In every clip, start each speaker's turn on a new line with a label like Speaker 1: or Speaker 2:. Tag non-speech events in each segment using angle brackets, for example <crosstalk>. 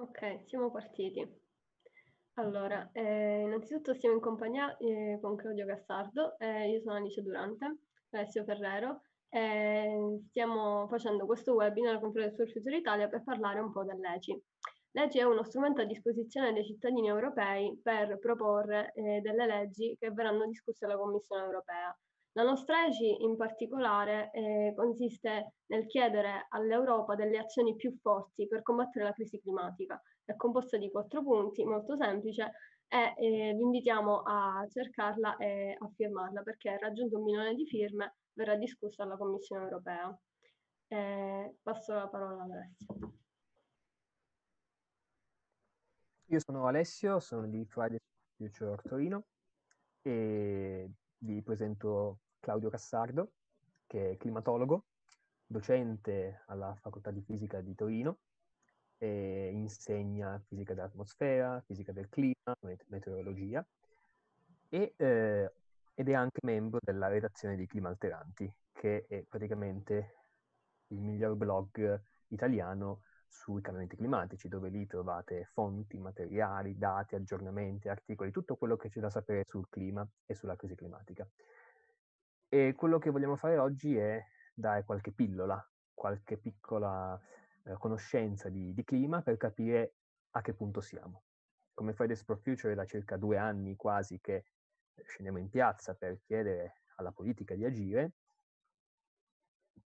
Speaker 1: Ok, siamo partiti. Allora, eh, innanzitutto stiamo in compagnia eh, con Claudio Cassardo, eh, io sono Alice Durante, Alessio Ferrero, e stiamo facendo questo webinar con for Future Italia per parlare un po' dell'ECI. L'ECI è uno strumento a disposizione dei cittadini europei per proporre eh, delle leggi che verranno discusse alla Commissione europea. La nostra ECI in particolare eh, consiste nel chiedere all'Europa delle azioni più forti per combattere la crisi climatica. È composta di quattro punti, molto semplice, e eh, vi invitiamo a cercarla e a firmarla perché raggiunto un milione di firme verrà discussa alla Commissione europea. Eh, passo la parola ad Alessio.
Speaker 2: Io sono Alessio, sono di Fridays Future Torino e vi presento Claudio Cassardo, che è climatologo, docente alla Facoltà di Fisica di Torino e insegna fisica dell'atmosfera, fisica del clima, meteorologia e, eh, ed è anche membro della redazione di Clima Alteranti, che è praticamente il miglior blog italiano sui cambiamenti climatici, dove lì trovate fonti, materiali, dati, aggiornamenti, articoli, tutto quello che c'è da sapere sul clima e sulla crisi climatica. E quello che vogliamo fare oggi è dare qualche pillola, qualche piccola eh, conoscenza di, di, clima per capire a che punto siamo. Come Fridays for Future è da circa due anni quasi che scendiamo in piazza per chiedere alla politica di agire,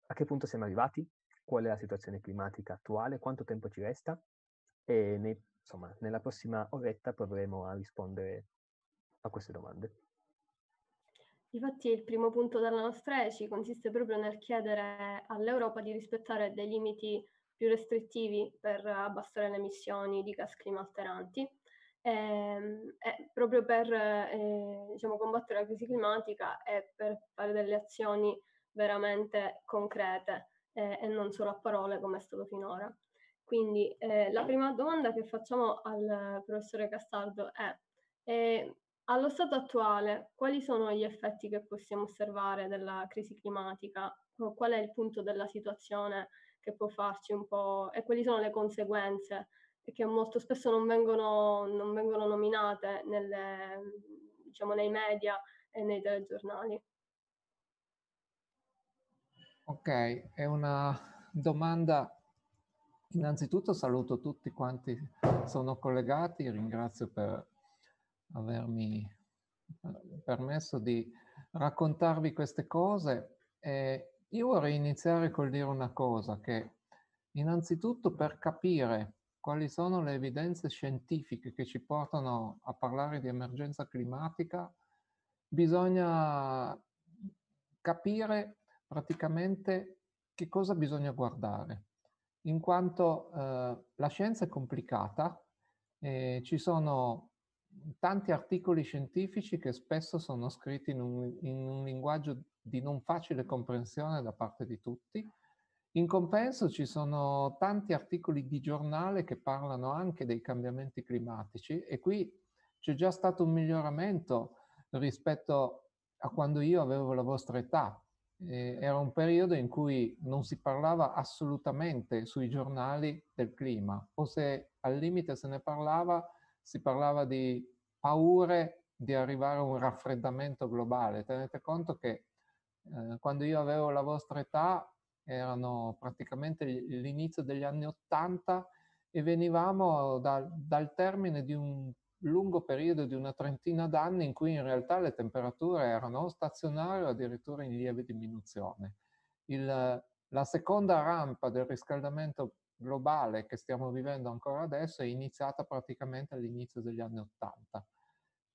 Speaker 2: a che punto siamo arrivati, qual è la situazione climatica attuale, quanto tempo ci resta e nei, insomma, nella prossima oretta proveremo a rispondere a queste domande.
Speaker 1: Infatti il primo punto della nostra ECI consiste proprio nel chiedere all'Europa di rispettare dei limiti più restrittivi per abbassare le emissioni di gas climalteranti e, ehm, e proprio per eh, diciamo, combattere la crisi climatica e per fare delle azioni veramente concrete eh, e non solo a parole come è stato finora. Quindi eh, la prima domanda che facciamo al professore Castaldo è eh, allo stato attuale quali sono gli effetti che possiamo osservare della crisi climatica? Qual è il punto della situazione che può farci un po' e quali sono le conseguenze che molto spesso non vengono, non vengono nominate nelle, diciamo, nei media e nei telegiornali?
Speaker 3: Ok, è una domanda. Innanzitutto saluto tutti quanti sono collegati, ringrazio per avermi permesso di raccontarvi queste cose. E io vorrei iniziare col dire una cosa, che innanzitutto per capire quali sono le evidenze scientifiche che ci portano a parlare di emergenza climatica, bisogna capire praticamente che cosa bisogna guardare, in quanto eh, la scienza è complicata, e ci sono tanti articoli scientifici che spesso sono scritti in un, in un linguaggio di non facile comprensione da parte di tutti. In compenso ci sono tanti articoli di giornale che parlano anche dei cambiamenti climatici e qui c'è già stato un miglioramento rispetto a quando io avevo la vostra età, eh, era un periodo in cui non si parlava assolutamente sui giornali del clima o se al limite se ne parlava, si parlava di paure di arrivare a un raffreddamento globale. Tenete conto che eh, quando io avevo la vostra età erano praticamente l'inizio degli anni Ottanta e venivamo da, dal termine di un lungo periodo di una trentina d'anni in cui in realtà le temperature erano stazionarie o addirittura in lieve diminuzione. Il, la seconda rampa del riscaldamento globale che stiamo vivendo ancora adesso è iniziata praticamente all'inizio degli anni Ottanta.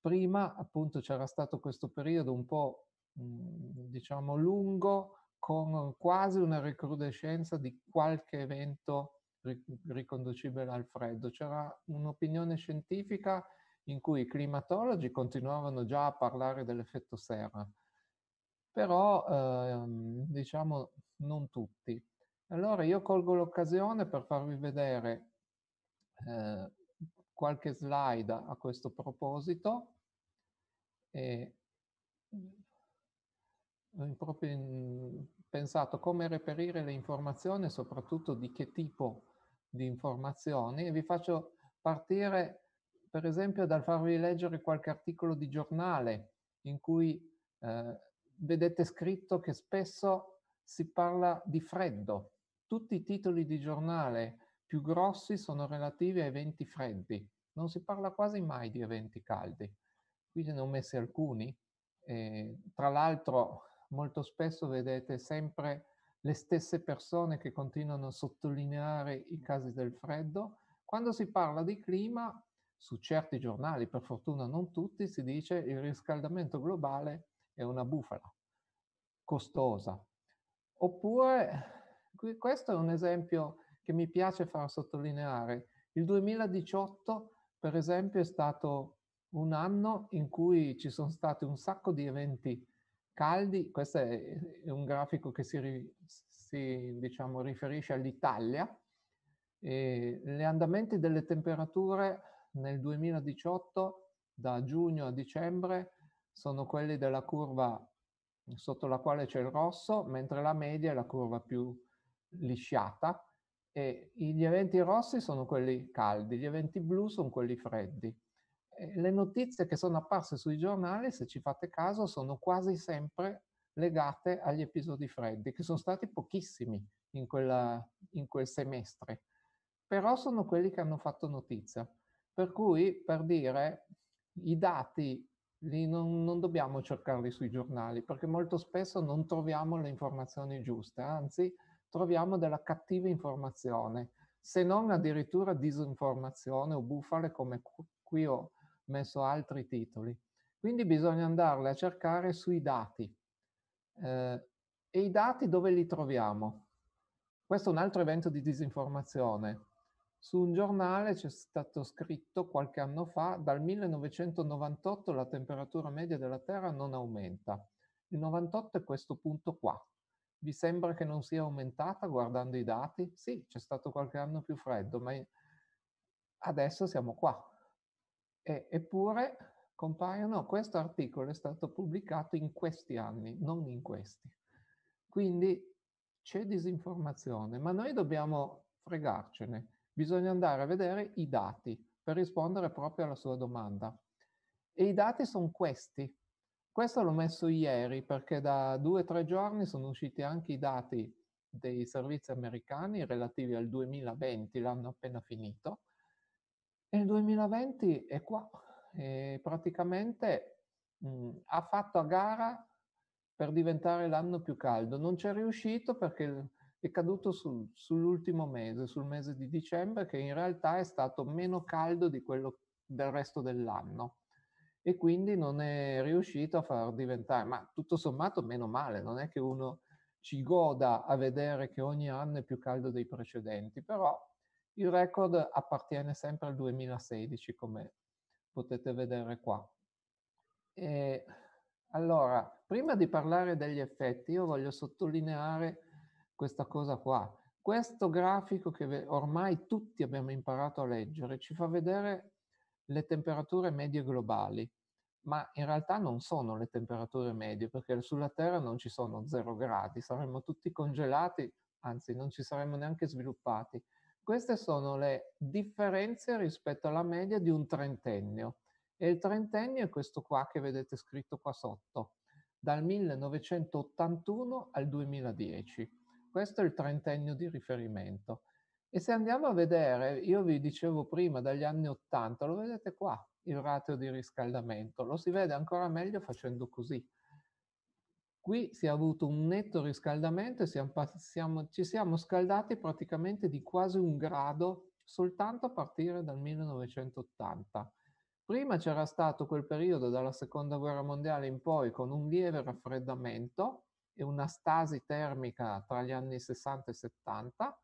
Speaker 3: Prima appunto c'era stato questo periodo un po' diciamo lungo con quasi una recrudescenza di qualche evento riconducibile al freddo. C'era un'opinione scientifica in cui i climatologi continuavano già a parlare dell'effetto serra, però ehm, diciamo non tutti. Allora io colgo l'occasione per farvi vedere eh, qualche slide a questo proposito e ho proprio pensato come reperire le informazioni, soprattutto di che tipo di informazioni e vi faccio partire per esempio dal farvi leggere qualche articolo di giornale in cui eh, vedete scritto che spesso si parla di freddo. Tutti i titoli di giornale più grossi sono relativi a eventi freddi. Non si parla quasi mai di eventi caldi. Qui ne ho messi alcuni. E, tra l'altro, molto spesso vedete sempre le stesse persone che continuano a sottolineare i casi del freddo. Quando si parla di clima, su certi giornali, per fortuna non tutti, si dice il riscaldamento globale è una bufala costosa. Oppure, questo è un esempio che mi piace far sottolineare. Il 2018, per esempio, è stato un anno in cui ci sono stati un sacco di eventi caldi. Questo è, un grafico che si, si diciamo, riferisce all'Italia. gli andamenti delle temperature nel 2018, da giugno a dicembre, sono quelli della curva sotto la quale c'è il rosso, mentre la media è la curva più lisciata e gli eventi rossi sono quelli caldi, gli eventi blu sono quelli freddi. E le notizie che sono apparse sui giornali, se ci fate caso, sono quasi sempre legate agli episodi freddi, che sono stati pochissimi in, quella, in quel semestre, però sono quelli che hanno fatto notizia. Per cui, per dire, i dati li non, non dobbiamo cercarli sui giornali, perché molto spesso non troviamo le informazioni giuste, anzi troviamo della cattiva informazione, se non addirittura disinformazione o bufale come qui ho messo altri titoli. Quindi bisogna andarle a cercare sui dati. Eh, e i dati dove li troviamo? Questo è un altro evento di disinformazione. Su un giornale c'è stato scritto qualche anno fa, dal 1998 la temperatura media della Terra non aumenta. Il 98 è questo punto qua. Vi sembra che non sia aumentata guardando i dati? Sì, c'è stato qualche anno più freddo, ma adesso siamo qua. E, eppure compaiono, questo articolo è stato pubblicato in questi anni, non in questi. Quindi c'è disinformazione, ma noi dobbiamo fregarcene. Bisogna andare a vedere i dati per rispondere proprio alla sua domanda. E i dati sono questi. Questo l'ho messo ieri perché da due o tre giorni sono usciti anche i dati dei servizi americani relativi al 2020, l'hanno appena finito. E il 2020 è qua e praticamente mh, ha fatto a gara per diventare l'anno più caldo. Non c'è riuscito perché è caduto sul, sull'ultimo mese, sul mese di dicembre, che in realtà è stato meno caldo di quello del resto dell'anno e quindi non è riuscito a far diventare, ma tutto sommato meno male, non è che uno ci goda a vedere che ogni anno è più caldo dei precedenti, però il record appartiene sempre al 2016, come potete vedere qua. E allora, prima di parlare degli effetti, io voglio sottolineare questa cosa qua. Questo grafico che ormai tutti abbiamo imparato a leggere ci fa vedere le temperature medie globali, ma in realtà non sono le temperature medie, perché sulla Terra non ci sono zero gradi, saremmo tutti congelati, anzi non ci saremmo neanche sviluppati. Queste sono le differenze rispetto alla media di un trentennio. E il trentennio è questo qua che vedete scritto qua sotto, dal 1981 al 2010. Questo è il trentennio di riferimento. E se andiamo a vedere, io vi dicevo prima, dagli anni 80, lo vedete qua, il ratio di riscaldamento. Lo si vede ancora meglio facendo così. Qui si è avuto un netto riscaldamento e siamo, siamo, ci siamo scaldati praticamente di quasi un grado soltanto a partire dal 1980. Prima c'era stato quel periodo dalla seconda guerra mondiale in poi con un lieve raffreddamento e una stasi termica tra gli anni 60 e 70,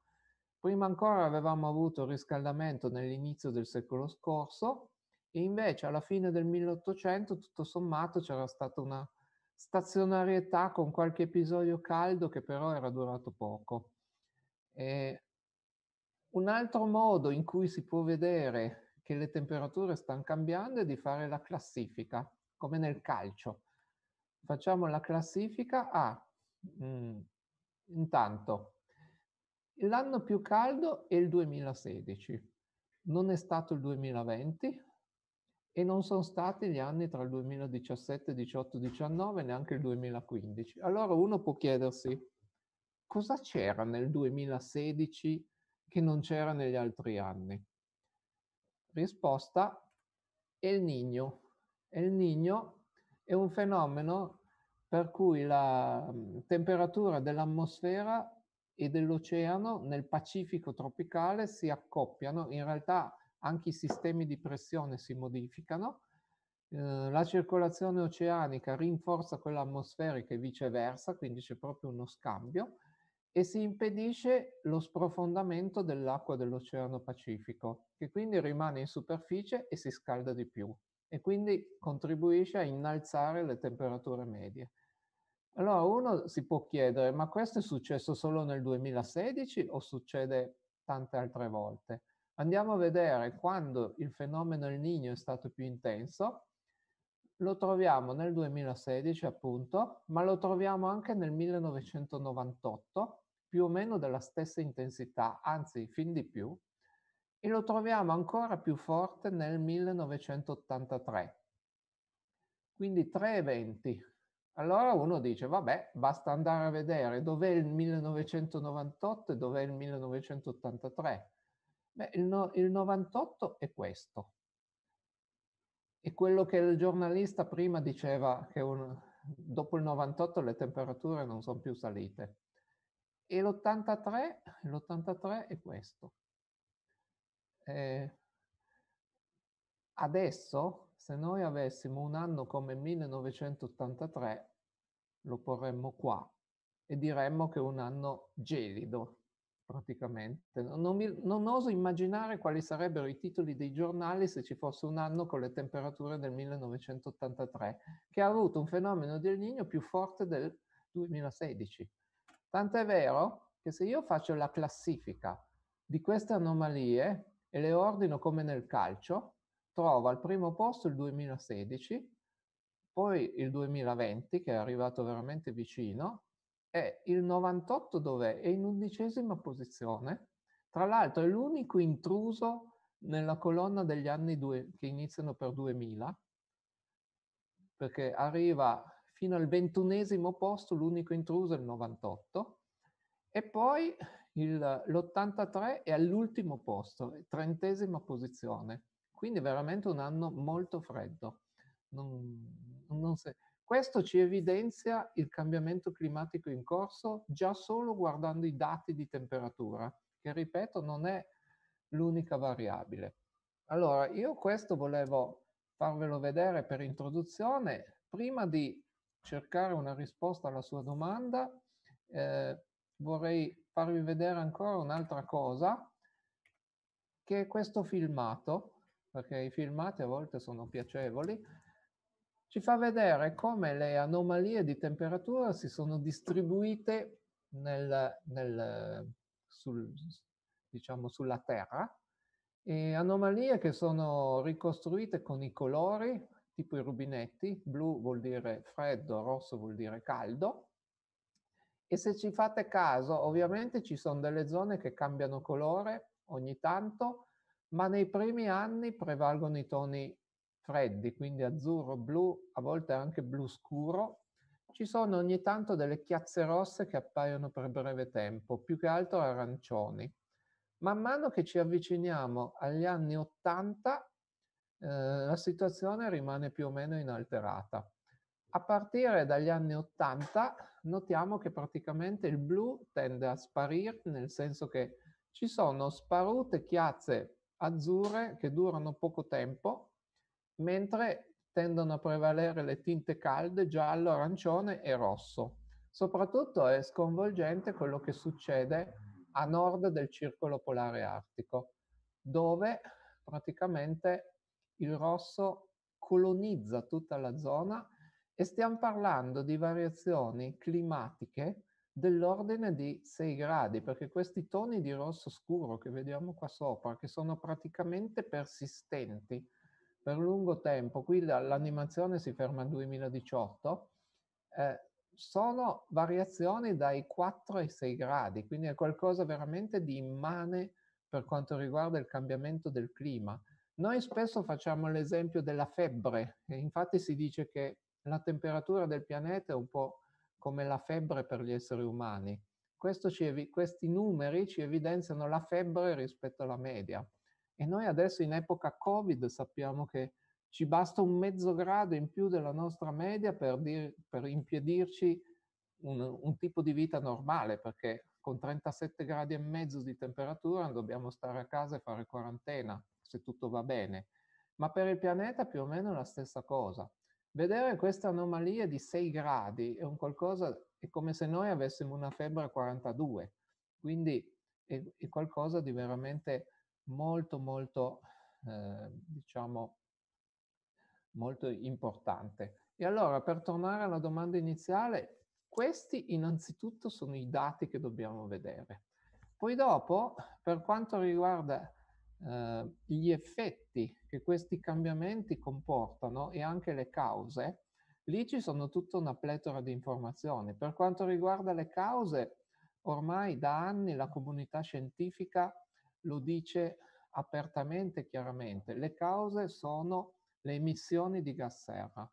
Speaker 3: Prima ancora avevamo avuto il riscaldamento nell'inizio del secolo scorso e invece alla fine del 1800 tutto sommato c'era stata una stazionarietà con qualche episodio caldo che però era durato poco. E un altro modo in cui si può vedere che le temperature stanno cambiando è di fare la classifica, come nel calcio. Facciamo la classifica a, mm, intanto, L'anno più caldo è il 2016, non è stato il 2020 e non sono stati gli anni tra il 2017, 18, 19, neanche il 2015. Allora uno può chiedersi cosa c'era nel 2016 che non c'era negli altri anni? Risposta, El Niño. El Niño è un fenomeno per cui la mm, temperatura dell'atmosfera e dell'oceano nel Pacifico tropicale si accoppiano, in realtà anche i sistemi di pressione si modificano, eh, la circolazione oceanica rinforza quella atmosferica e viceversa, quindi c'è proprio uno scambio e si impedisce lo sprofondamento dell'acqua dell'Oceano Pacifico, che quindi rimane in superficie e si scalda di più e quindi contribuisce a innalzare le temperature medie. Allora uno si può chiedere, ma questo è successo solo nel 2016 o succede tante altre volte? Andiamo a vedere quando il fenomeno El Niño è stato più intenso. Lo troviamo nel 2016 appunto, ma lo troviamo anche nel 1998, più o meno della stessa intensità, anzi fin di più, e lo troviamo ancora più forte nel 1983. Quindi tre eventi allora uno dice, vabbè, basta andare a vedere dov'è il 1998 e dov'è il 1983. Beh, il, no, il 98 è questo. È quello che il giornalista prima diceva che un, dopo il 98 le temperature non sono più salite. E l'83, l'83 è questo. Eh, adesso se noi avessimo un anno come 1983, lo porremmo qua e diremmo che è un anno gelido, praticamente. Non, mi, non, oso immaginare quali sarebbero i titoli dei giornali se ci fosse un anno con le temperature del 1983, che ha avuto un fenomeno del Niño più forte del 2016. Tant'è vero che se io faccio la classifica di queste anomalie e le ordino come nel calcio, trova al primo posto il 2016, poi il 2020 che è arrivato veramente vicino e il 98 dov'è? È in undicesima posizione. Tra l'altro è l'unico intruso nella colonna degli anni due, che iniziano per 2000, perché arriva fino al ventunesimo posto, l'unico intruso è il 98, e poi l'83 è all'ultimo posto, trentesima posizione. Quindi veramente un anno molto freddo. Non, non se... Questo ci evidenzia il cambiamento climatico in corso già solo guardando i dati di temperatura, che ripeto non è l'unica variabile. Allora, io questo volevo farvelo vedere per introduzione. Prima di cercare una risposta alla sua domanda, eh, vorrei farvi vedere ancora un'altra cosa, che è questo filmato perché i filmati a volte sono piacevoli, ci fa vedere come le anomalie di temperatura si sono distribuite nel, nel, sul, diciamo, sulla Terra, e anomalie che sono ricostruite con i colori, tipo i rubinetti, blu vuol dire freddo, rosso vuol dire caldo, e se ci fate caso, ovviamente ci sono delle zone che cambiano colore ogni tanto, ma nei primi anni prevalgono i toni freddi, quindi azzurro, blu, a volte anche blu scuro. Ci sono ogni tanto delle chiazze rosse che appaiono per breve tempo, più che altro arancioni. Man mano che ci avviciniamo agli anni 80, eh, la situazione rimane più o meno inalterata. A partire dagli anni 80 notiamo che praticamente il blu tende a sparire, nel senso che ci sono sparute chiazze azzurre che durano poco tempo, mentre tendono a prevalere le tinte calde giallo, arancione e rosso. Soprattutto è sconvolgente quello che succede a nord del circolo polare artico, dove praticamente il rosso colonizza tutta la zona e stiamo parlando di variazioni climatiche dell'ordine di 6 gradi, perché questi toni di rosso scuro che vediamo qua sopra, che sono praticamente persistenti per lungo tempo, qui l'animazione si ferma al 2018, eh, sono variazioni dai 4 ai 6 gradi, quindi è qualcosa veramente di immane per quanto riguarda il cambiamento del clima. Noi spesso facciamo l'esempio della febbre infatti si dice che la temperatura del pianeta è un po' come la febbre per gli esseri umani. Ci, questi numeri ci evidenziano la febbre rispetto alla media. E noi adesso in epoca Covid sappiamo che ci basta un mezzo grado in più della nostra media per, dir, per impiedirci un, un, tipo di vita normale, perché con 37 gradi e mezzo di temperatura dobbiamo stare a casa e fare quarantena, se tutto va bene. Ma per il pianeta più o meno la stessa cosa. Vedere queste anomalie di 6 gradi è un qualcosa, è come se noi avessimo una febbre a 42, quindi è, è qualcosa di veramente molto, molto, eh, diciamo, molto importante. E allora, per tornare alla domanda iniziale, questi innanzitutto sono i dati che dobbiamo vedere. Poi dopo, per quanto riguarda eh, gli effetti che questi cambiamenti comportano e anche le cause, lì ci sono tutta una pletora di informazioni. Per quanto riguarda le cause, ormai da anni la comunità scientifica lo dice apertamente e chiaramente. Le cause sono le emissioni di gas serra,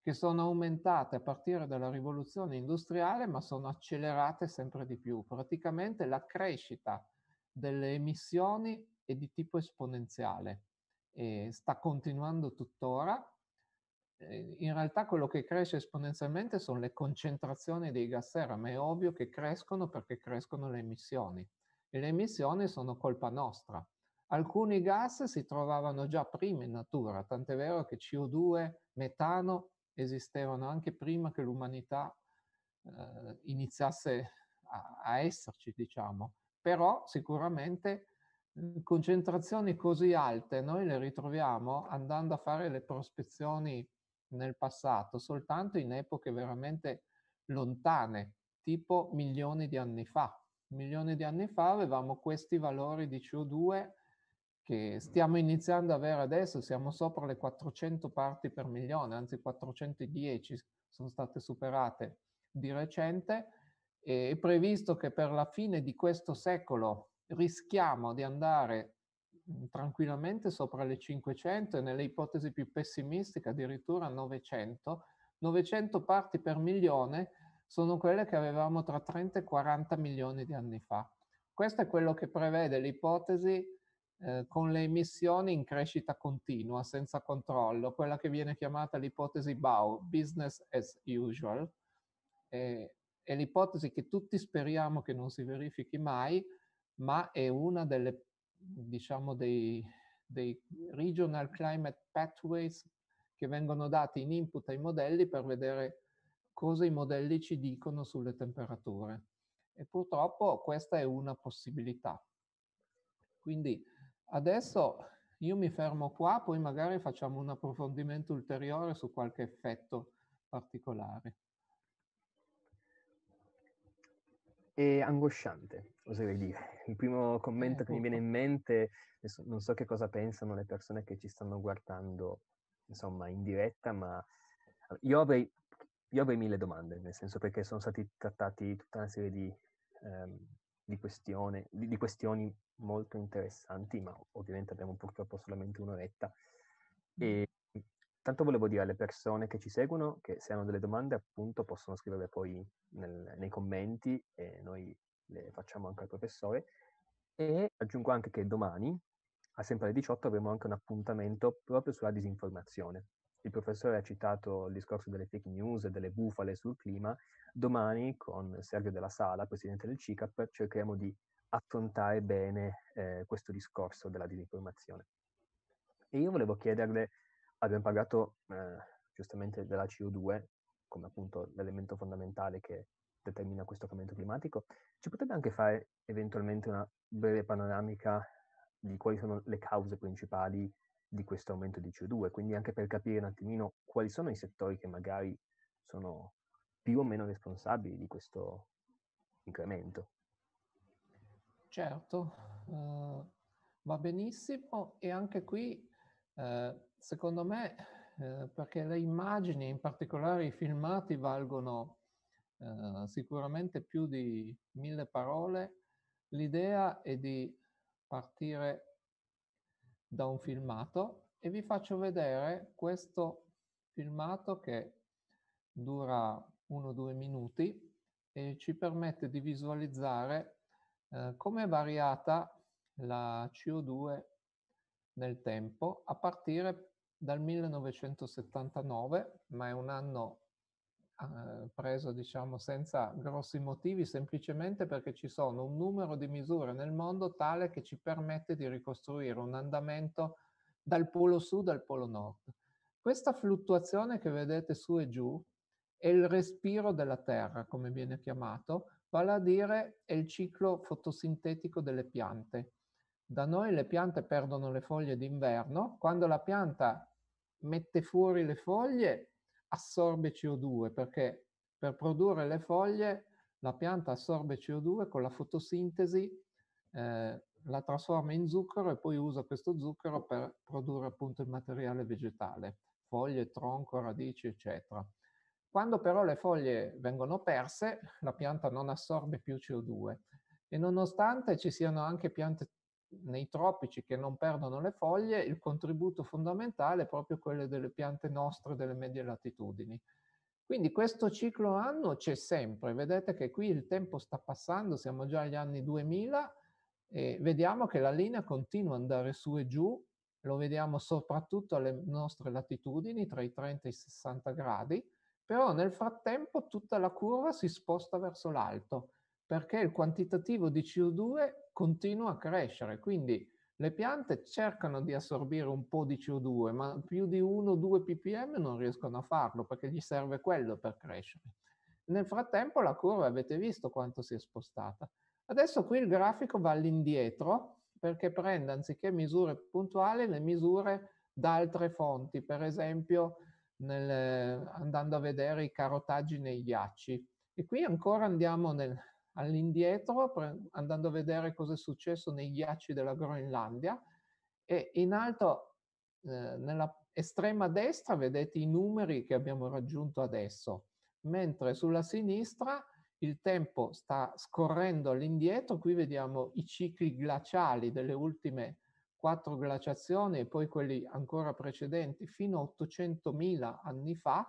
Speaker 3: che sono aumentate a partire dalla rivoluzione industriale, ma sono accelerate sempre di più. Praticamente la crescita delle emissioni è di tipo esponenziale e sta continuando tuttora. In realtà quello che cresce esponenzialmente sono le concentrazioni dei gas serra, ma è ovvio che crescono perché crescono le emissioni. E le emissioni sono colpa nostra. Alcuni gas si trovavano già prima in natura, tant'è vero che CO2, metano esistevano anche prima che l'umanità eh, iniziasse a, a, esserci, diciamo. Però sicuramente concentrazioni così alte noi le ritroviamo andando a fare le prospezioni nel passato, soltanto in epoche veramente lontane, tipo milioni di anni fa. Milioni di anni fa avevamo questi valori di CO2 che stiamo iniziando ad avere adesso, siamo sopra le 400 parti per milione, anzi 410 sono state superate di recente, è previsto che per la fine di questo secolo rischiamo di andare mhmm, tranquillamente sopra le 500 e nelle ipotesi più pessimistiche addirittura 900. 900 parti per milione sono quelle che avevamo tra 30 e 40 milioni di anni fa. Questo è quello che prevede l'ipotesi eh, con le emissioni in crescita continua, senza controllo, quella che viene chiamata l'ipotesi BAU, business as usual. Eh, è l'ipotesi che tutti speriamo che non si verifichi mai, ma è una delle, diciamo, dei, dei regional climate pathways che vengono dati in input ai modelli per vedere cosa i modelli ci dicono sulle temperature. E purtroppo questa è una possibilità. Quindi Adesso io mi fermo qua, poi magari facciamo un approfondimento ulteriore su qualche effetto particolare.
Speaker 2: È angosciante, oserei dire. <laughs> Il primo commento eh, che mi viene in <laughs> mente, non so che cosa pensano le persone che ci stanno guardando, insomma, in diretta, ma io avrei, io avrei mille domande, nel senso perché sono stati trattati tutta una serie di, ehm, di, questione, di, di questioni molto interessanti, ma ovviamente abbiamo purtroppo solamente un'oretta. E tanto volevo dire alle persone che ci seguono che se hanno delle domande appunto possono scriverle poi nel, nei commenti e noi le facciamo anche al professore. E aggiungo anche che domani, a sempre alle 18, avremo anche un appuntamento proprio sulla disinformazione. Il professore ha citato il discorso delle fake news e delle bufale sul clima. Domani, con Sergio Della Sala, presidente del CICAP, cercheremo di affrontare bene eh, questo discorso della disinformazione. E io volevo chiederle, abbiamo parlato eh, giustamente della CO2 come appunto l'elemento fondamentale che determina questo cambiamento climatico, ci potrebbe anche fare eventualmente una breve panoramica di quali sono le cause principali di questo aumento di CO2, quindi anche per capire un attimino quali sono i settori che magari sono più o meno responsabili di questo incremento.
Speaker 3: Certo, uh, va benissimo e anche qui, uh, secondo me, uh, perché le immagini, in particolare i filmati, valgono eh, sicuramente più di mille parole. L'idea è di partire da un filmato e vi faccio vedere questo filmato che dura uno o due minuti e ci permette di visualizzare eh, come è variata la CO2 nel tempo a partire dal 1979, ma è un anno eh, preso diciamo senza grossi motivi, semplicemente perché ci sono un numero di misure nel mondo tale che ci permette di ricostruire un andamento dal polo sud al polo nord. Questa fluttuazione che vedete su e giù è il respiro della Terra, come viene chiamato, vale a dire è il ciclo fotosintetico delle piante. Da noi le piante perdono le foglie d'inverno, quando la pianta mette fuori le foglie assorbe CO2 perché per produrre le foglie la pianta assorbe CO2 con la fotosintesi, eh, la trasforma in zucchero e poi usa questo zucchero per produrre appunto il materiale vegetale, foglie, tronco, radici, eccetera. Quando però le foglie vengono perse, la pianta non assorbe più CO2 e nonostante ci siano anche piante nei tropici che non perdono le foglie, il contributo fondamentale è proprio quello delle piante nostre delle medie latitudini. Quindi questo ciclo anno c'è sempre, vedete che qui il tempo sta passando, siamo già agli anni 2000 e vediamo che la linea continua ad andare su e giù, lo vediamo soprattutto alle nostre latitudini, tra i 30 e i 60 gradi, però nel frattempo tutta la curva si sposta verso l'alto perché il quantitativo di CO2 continua a crescere, quindi le piante cercano di assorbire un po' di CO2, ma più di 1-2 ppm non riescono a farlo perché gli serve quello per crescere. Nel frattempo la curva avete visto quanto si è spostata. Adesso qui il grafico va all'indietro perché prende anziché misure puntuali le misure da altre fonti, per esempio nel, andando a vedere i carotaggi nei ghiacci. E qui ancora andiamo nel, all'indietro andando a vedere cosa è successo nei ghiacci della Groenlandia e in alto eh, nella estrema destra vedete i numeri che abbiamo raggiunto adesso, mentre sulla sinistra il tempo sta scorrendo all'indietro, qui vediamo i cicli glaciali delle ultime quattro glaciazioni e poi quelli ancora precedenti fino a 800.000 anni fa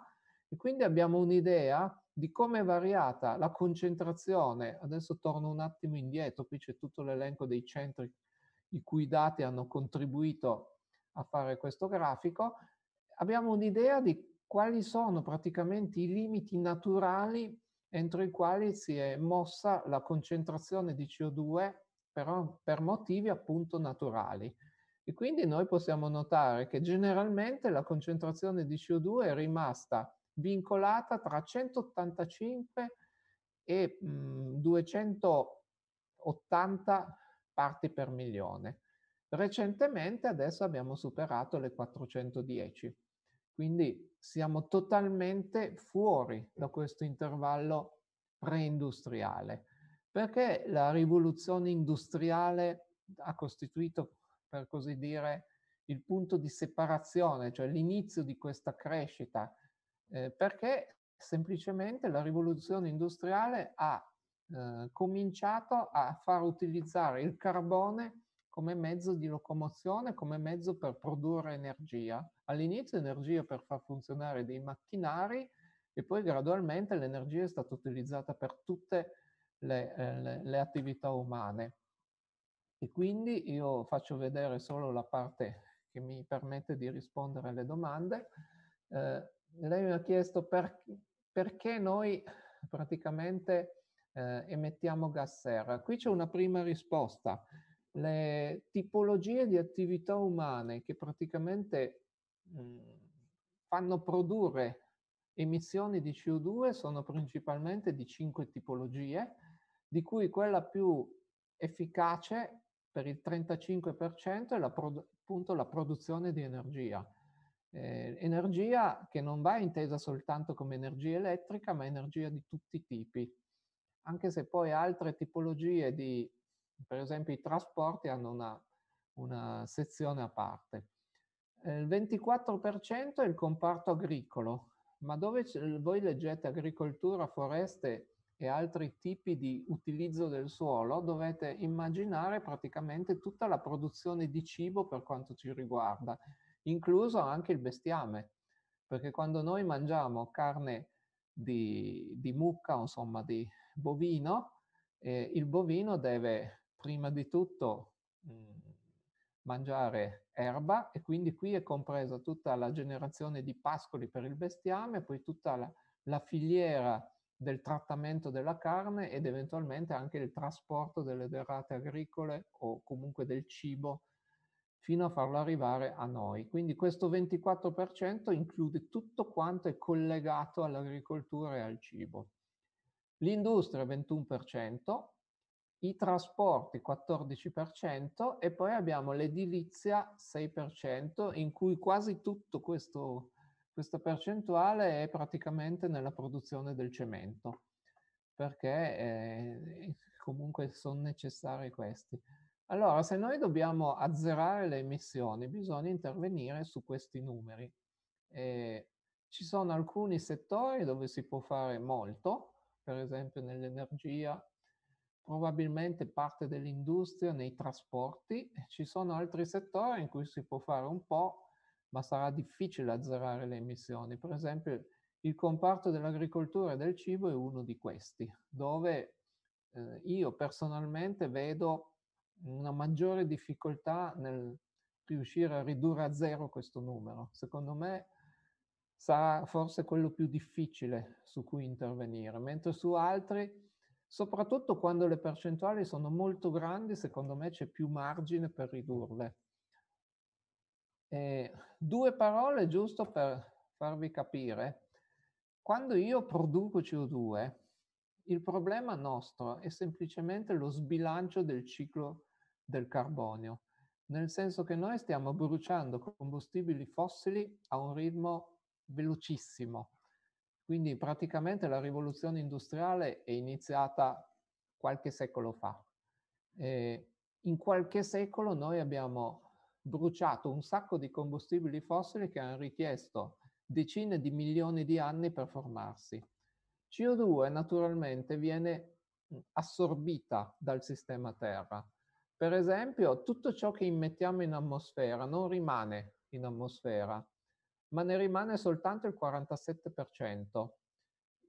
Speaker 3: e quindi abbiamo un'idea di come è variata la concentrazione. Adesso torno un attimo indietro, qui c'è tutto l'elenco dei centri i cui dati hanno contribuito a fare questo grafico. Abbiamo un'idea di quali sono praticamente i limiti naturali entro i quali si è mossa la concentrazione di CO2 però per motivi appunto naturali. E quindi noi possiamo notare che generalmente la concentrazione di CO2 è rimasta vincolata tra 185 e mh, 280 parti per milione. Recentemente adesso abbiamo superato le 410, quindi siamo totalmente fuori da questo intervallo preindustriale, perché la rivoluzione industriale ha costituito, per così dire, il punto di separazione, cioè l'inizio di questa crescita eh, perché semplicemente la rivoluzione industriale ha eh, cominciato a far utilizzare il carbone come mezzo di locomozione, come mezzo per produrre energia. All'inizio energia per far funzionare dei macchinari e poi gradualmente l'energia è stata utilizzata per tutte le, eh, le, le attività umane. E quindi io faccio vedere solo la parte che mi permette di rispondere alle domande. Eh, lei mi ha chiesto per, perché noi praticamente eh, emettiamo gas serra. Qui c'è una prima risposta. Le tipologie di attività umane che praticamente mh, mm, fanno produrre emissioni di CO2 sono principalmente di cinque tipologie, di cui quella più efficace per il 35% è la, appunto la produzione di energia. Eh, energia che non va intesa soltanto come energia elettrica, ma energia di tutti i tipi, anche se poi altre tipologie di, per esempio i trasporti, hanno una, una sezione a parte. Eh, il 24% è il comparto agricolo, ma dove voi leggete agricoltura, foreste e altri tipi di utilizzo del suolo, dovete immaginare praticamente tutta la produzione di cibo per quanto ci riguarda, incluso anche il bestiame, perché quando noi mangiamo carne di, di mucca, insomma di bovino, eh, il bovino deve prima di tutto mh, mm, mangiare erba e quindi qui è compresa tutta la generazione di pascoli per il bestiame, poi tutta la, la filiera del trattamento della carne ed eventualmente anche il trasporto delle derrate agricole o comunque del cibo fino a farlo arrivare a noi. Quindi questo 24% include tutto quanto è collegato all'agricoltura e al cibo. L'industria 21%, i trasporti 14% e poi abbiamo l'edilizia 6% in cui quasi tutto questo, questa percentuale è praticamente nella produzione del cemento perché eh, comunque sono necessari questi. Allora, se noi dobbiamo azzerare le emissioni, bisogna intervenire su questi numeri. Eh, ci sono alcuni settori dove si può fare molto, per esempio nell'energia, probabilmente parte dell'industria nei trasporti, ci sono altri settori in cui si può fare un po', ma sarà difficile azzerare le emissioni. Per esempio il comparto dell'agricoltura e del cibo è uno di questi, dove eh, io personalmente vedo una maggiore difficoltà nel riuscire a ridurre a zero questo numero. Secondo me sarà forse quello più difficile su cui intervenire, mentre su altri Soprattutto quando le percentuali sono molto grandi, secondo me c'è più margine per ridurle. E due parole giusto per farvi capire. Quando io produco CO2, il problema nostro è semplicemente lo sbilancio del ciclo del carbonio, nel senso che noi stiamo bruciando combustibili fossili a un ritmo velocissimo. Quindi praticamente la rivoluzione industriale è iniziata qualche secolo fa. E in qualche secolo noi abbiamo bruciato un sacco di combustibili fossili che hanno richiesto decine di milioni di anni per formarsi. CO2 naturalmente viene assorbita dal sistema Terra. Per esempio, tutto ciò che immettiamo in atmosfera non rimane in atmosfera, ma ne rimane soltanto il 47%.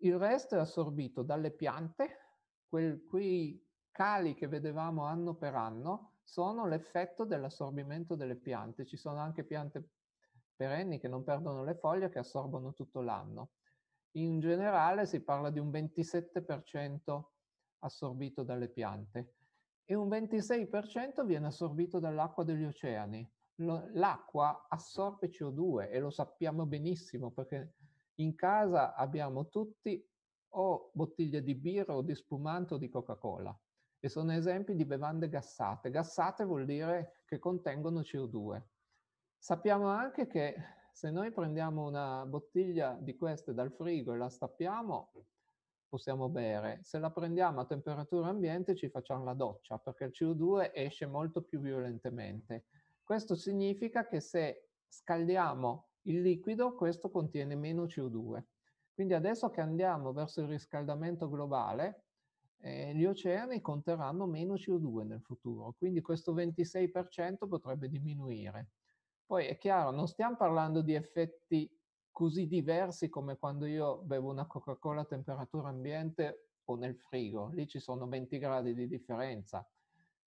Speaker 3: Il resto è assorbito dalle piante, quel, quei cali che vedevamo anno per anno sono l'effetto dell'assorbimento delle piante. Ci sono anche piante perenni che non perdono le foglie che assorbono tutto l'anno. In generale si parla di un 27% assorbito dalle piante e un 26% viene assorbito dall'acqua degli oceani l'acqua assorbe CO2 e lo sappiamo benissimo perché in casa abbiamo tutti o bottiglie di birra o di spumante o di Coca-Cola e sono esempi di bevande gassate. Gassate vuol dire che contengono CO2. Sappiamo anche che se noi prendiamo una bottiglia di queste dal frigo e la stappiamo, possiamo bere. Se la prendiamo a temperatura ambiente ci facciamo la doccia perché il CO2 esce molto più violentemente. Questo significa che se scaldiamo il liquido, questo contiene meno CO2. Quindi adesso che andiamo verso il riscaldamento globale, eh, gli oceani conterranno meno CO2 nel futuro, quindi questo 26% potrebbe diminuire. Poi è chiaro, non stiamo parlando di effetti così diversi come quando io bevo una Coca-Cola a temperatura ambiente o nel frigo, lì ci sono 20 gradi di differenza,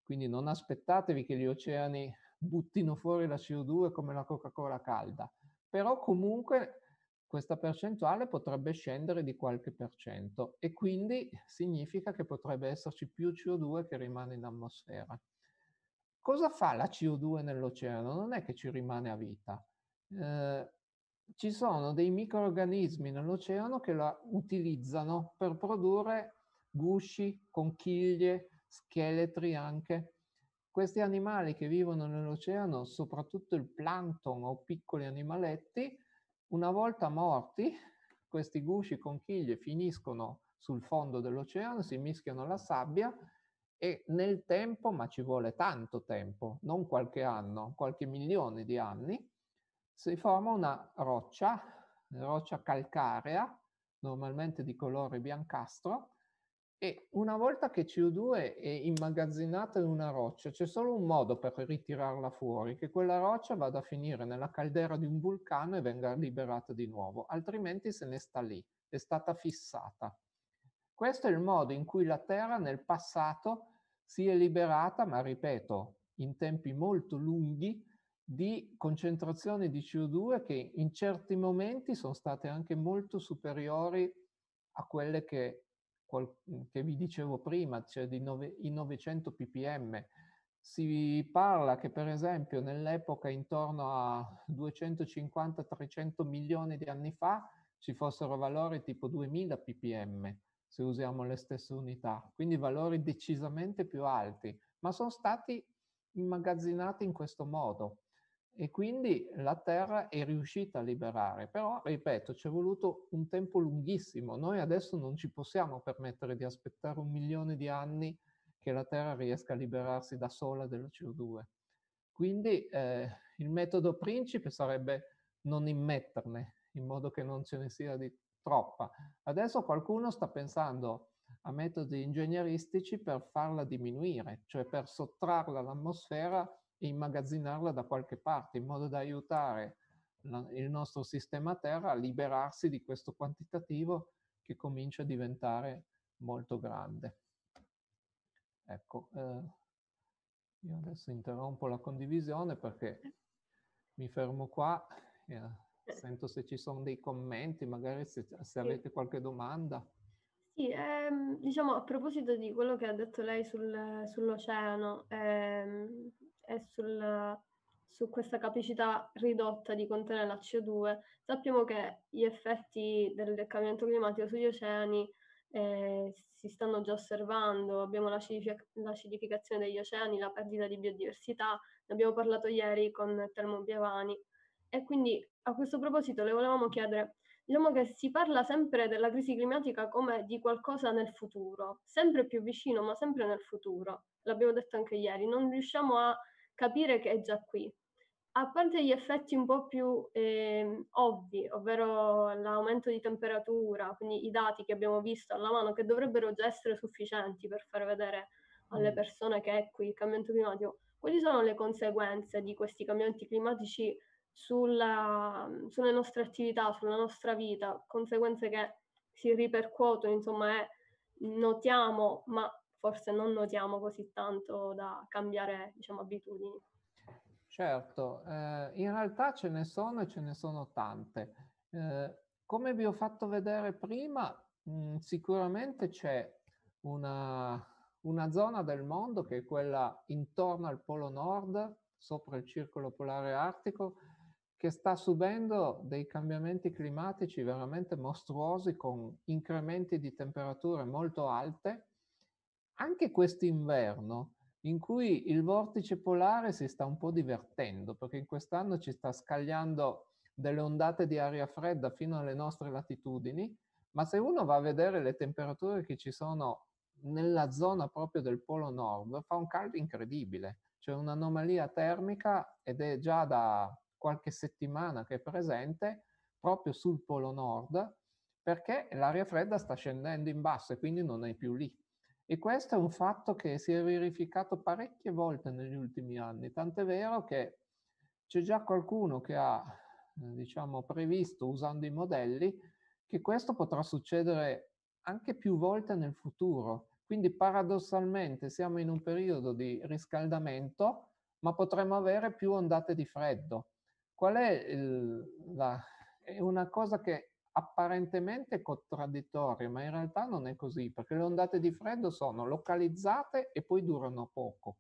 Speaker 3: quindi non aspettatevi che gli oceani buttino fuori la CO2 come la Coca-Cola calda, però comunque questa percentuale potrebbe scendere di qualche per cento e quindi significa che potrebbe esserci più CO2 che rimane in atmosfera. Cosa fa la CO2 nell'oceano? Non è che ci rimane a vita. Eh, ci sono dei microorganismi nell'oceano che la utilizzano per produrre gusci, conchiglie, scheletri anche. Questi animali che vivono nell'oceano, soprattutto il plankton o piccoli animaletti, una volta morti, questi gusci conchiglie finiscono sul fondo dell'oceano, si mischiano alla sabbia e nel tempo, ma ci vuole tanto tempo, non qualche anno, qualche milione di anni, si forma una roccia roccia calcarea, normalmente di colore biancastro, e una volta che CO2 è immagazzinata in una roccia, c'è solo un modo per ritirarla fuori, che quella roccia vada a finire nella caldera di un vulcano e venga liberata di nuovo, altrimenti se ne sta lì, è stata fissata. Questo è il modo in cui la Terra nel passato si è liberata, ma ripeto, in tempi molto lunghi, di concentrazioni di CO2 che in certi momenti sono state anche molto superiori a quelle che che vi dicevo prima, cioè di nove, i 900 ppm. Si parla che per esempio nell'epoca intorno a 250-300 milioni di anni fa ci fossero valori tipo 2000 ppm se usiamo le stesse unità, quindi valori decisamente più alti, ma sono stati immagazzinati in questo modo e quindi la Terra è riuscita a liberare. Però, ripeto, ci è voluto un tempo lunghissimo. Noi adesso non ci possiamo permettere di aspettare un milione di anni che la Terra riesca a liberarsi da sola dello CO2. Quindi eh, il metodo principe sarebbe non immetterne, in modo che non ce ne sia di troppa. Adesso qualcuno sta pensando a metodi ingegneristici per farla diminuire, cioè per sottrarla all'atmosfera e immagazzinarla da qualche parte in modo da aiutare la, il nostro sistema Terra a liberarsi di questo quantitativo che comincia a diventare molto grande. Ecco, eh, io adesso interrompo la condivisione perché mi fermo qua, eh, sento se ci sono dei commenti, magari se, se avete qualche domanda.
Speaker 1: Sì, ehm, diciamo a proposito di quello che ha detto lei sul, sull'oceano, ehm, e sul, su questa capacità ridotta di contenere la CO2, sappiamo che gli effetti del cambiamento climatico sugli oceani eh, si stanno già osservando, abbiamo l'acidificazione degli oceani, la perdita di biodiversità, ne abbiamo parlato ieri con Telmo Biavani e quindi a questo proposito le volevamo chiedere, diciamo che si parla sempre della crisi climatica come di qualcosa nel futuro, sempre più vicino ma sempre nel futuro, l'abbiamo detto anche ieri, non riusciamo a capire che è già qui. A parte gli effetti un po' più eh, ovvi, ovvero l'aumento di temperatura, quindi i dati che abbiamo visto alla mano, che dovrebbero già essere sufficienti per far vedere alle mm. persone che è qui il cambiamento climatico, quali sono le conseguenze di questi cambiamenti climatici sulla, sulle nostre attività, sulla nostra vita, conseguenze che si ripercuotono, insomma, e notiamo, ma forse non notiamo così tanto da cambiare diciamo, abitudini.
Speaker 3: Certo, eh, in realtà ce ne sono e ce ne sono tante. Eh, come vi ho fatto vedere prima, mh, mm, sicuramente c'è una, una zona del mondo che è quella intorno al Polo Nord, sopra il circolo polare artico, che sta subendo dei cambiamenti climatici veramente mostruosi con incrementi di temperature molto alte anche quest'inverno in cui il vortice polare si sta un po' divertendo perché in quest'anno ci sta scagliando delle ondate di aria fredda fino alle nostre latitudini, ma se uno va a vedere le temperature che ci sono nella zona proprio del polo nord, fa un caldo incredibile. C'è un'anomalia termica ed è già da qualche settimana che è presente proprio sul polo nord perché l'aria fredda sta scendendo in basso e quindi non è più lì. E questo è un fatto che si è verificato parecchie volte negli ultimi anni, tant'è vero che c'è già qualcuno che ha, eh, diciamo, previsto usando i modelli che questo potrà succedere anche più volte nel futuro. Quindi paradossalmente siamo in un periodo di riscaldamento, ma potremmo avere più ondate di freddo. Qual è il, la, è una cosa che apparentemente contraddittorie, ma in realtà non è così, perché le ondate di freddo sono localizzate e poi durano poco.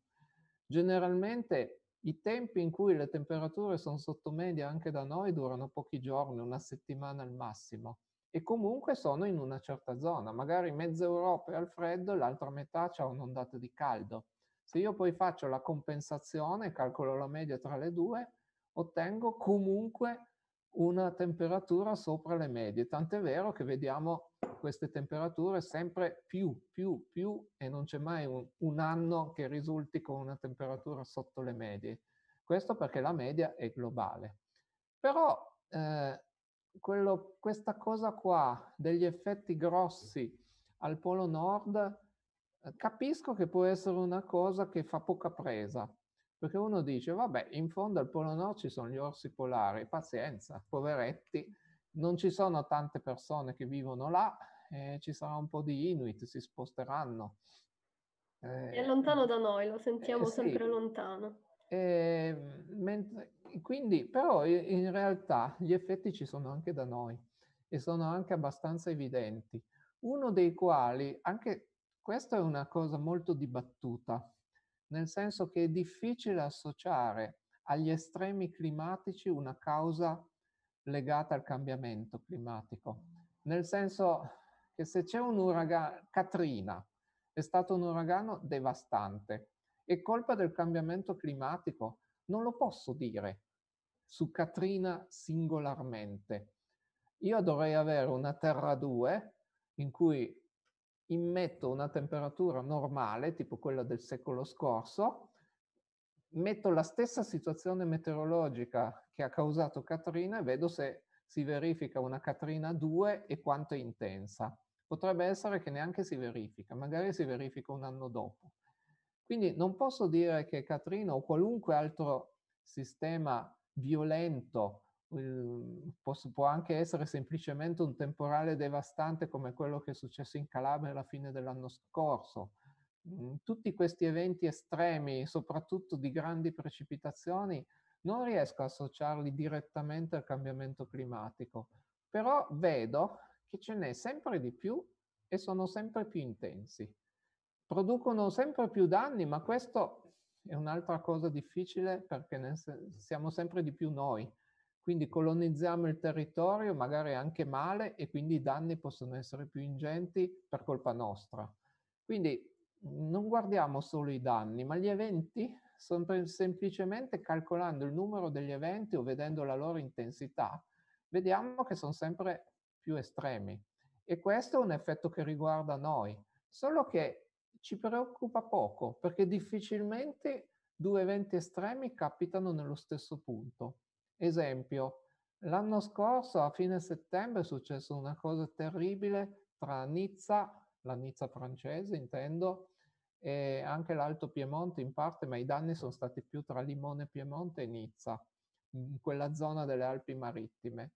Speaker 3: Generalmente i tempi in cui le temperature sono sotto media anche da noi durano pochi giorni, una settimana al massimo, e comunque sono in una certa zona. Magari mezza Europa è al freddo e l'altra metà c'è un'ondata di caldo. Se io poi faccio la compensazione, calcolo la media tra le due, ottengo comunque una temperatura sopra le medie, tant'è vero che vediamo queste temperature sempre più, più, più e non c'è mai un, un, anno che risulti con una temperatura sotto le medie. Questo perché la media è globale. Però eh, quello, questa cosa qua degli effetti grossi al polo nord, eh, capisco che può essere una cosa che fa poca presa, perché uno dice, vabbè, in fondo al polo nord ci sono gli orsi polari, pazienza, poveretti, non ci sono tante persone che vivono là, eh, ci sarà un po' di Inuit, si sposteranno.
Speaker 1: Eh, è lontano da noi, lo sentiamo eh, sempre sì. lontano.
Speaker 3: Eh, mentre, quindi, però in realtà gli effetti ci sono anche da noi e sono anche abbastanza evidenti. Uno dei quali, anche questa è una cosa molto dibattuta, nel senso che è difficile associare agli estremi climatici una causa legata al cambiamento climatico. Nel senso che se c'è un uragano, Katrina è stato un uragano devastante, è colpa del cambiamento climatico, non lo posso dire su Katrina singolarmente. Io dovrei avere una Terra 2 in cui immetto una temperatura normale, tipo quella del secolo scorso, metto la stessa situazione meteorologica che ha causato Katrina e vedo se si verifica una Katrina 2 e quanto è intensa. Potrebbe essere che neanche si verifica, magari si verifica un anno dopo. Quindi non posso dire che Katrina o qualunque altro sistema violento può anche essere semplicemente un temporale devastante come quello che è successo in Calabria alla fine dell'anno scorso. Mm, tutti questi eventi estremi, soprattutto di grandi precipitazioni, non riesco a associarli direttamente al cambiamento climatico, però vedo che ce n'è sempre di più e sono sempre più intensi. Producono sempre più danni, ma questo è un'altra cosa difficile perché siamo sempre di più noi quindi colonizziamo il territorio, magari anche male, e quindi i danni possono essere più ingenti per colpa nostra. Quindi non guardiamo solo i danni, ma gli eventi, semplicemente calcolando il numero degli eventi o vedendo la loro intensità, vediamo che sono sempre più estremi. E questo è un effetto che riguarda noi, solo che ci preoccupa poco, perché difficilmente due eventi estremi capitano nello stesso punto. Esempio, l'anno scorso a fine settembre è successa una cosa terribile tra Nizza, la Nizza francese intendo, e anche l'Alto Piemonte in parte, ma i danni sono stati più tra Limone Piemonte e Nizza, in quella zona delle Alpi marittime.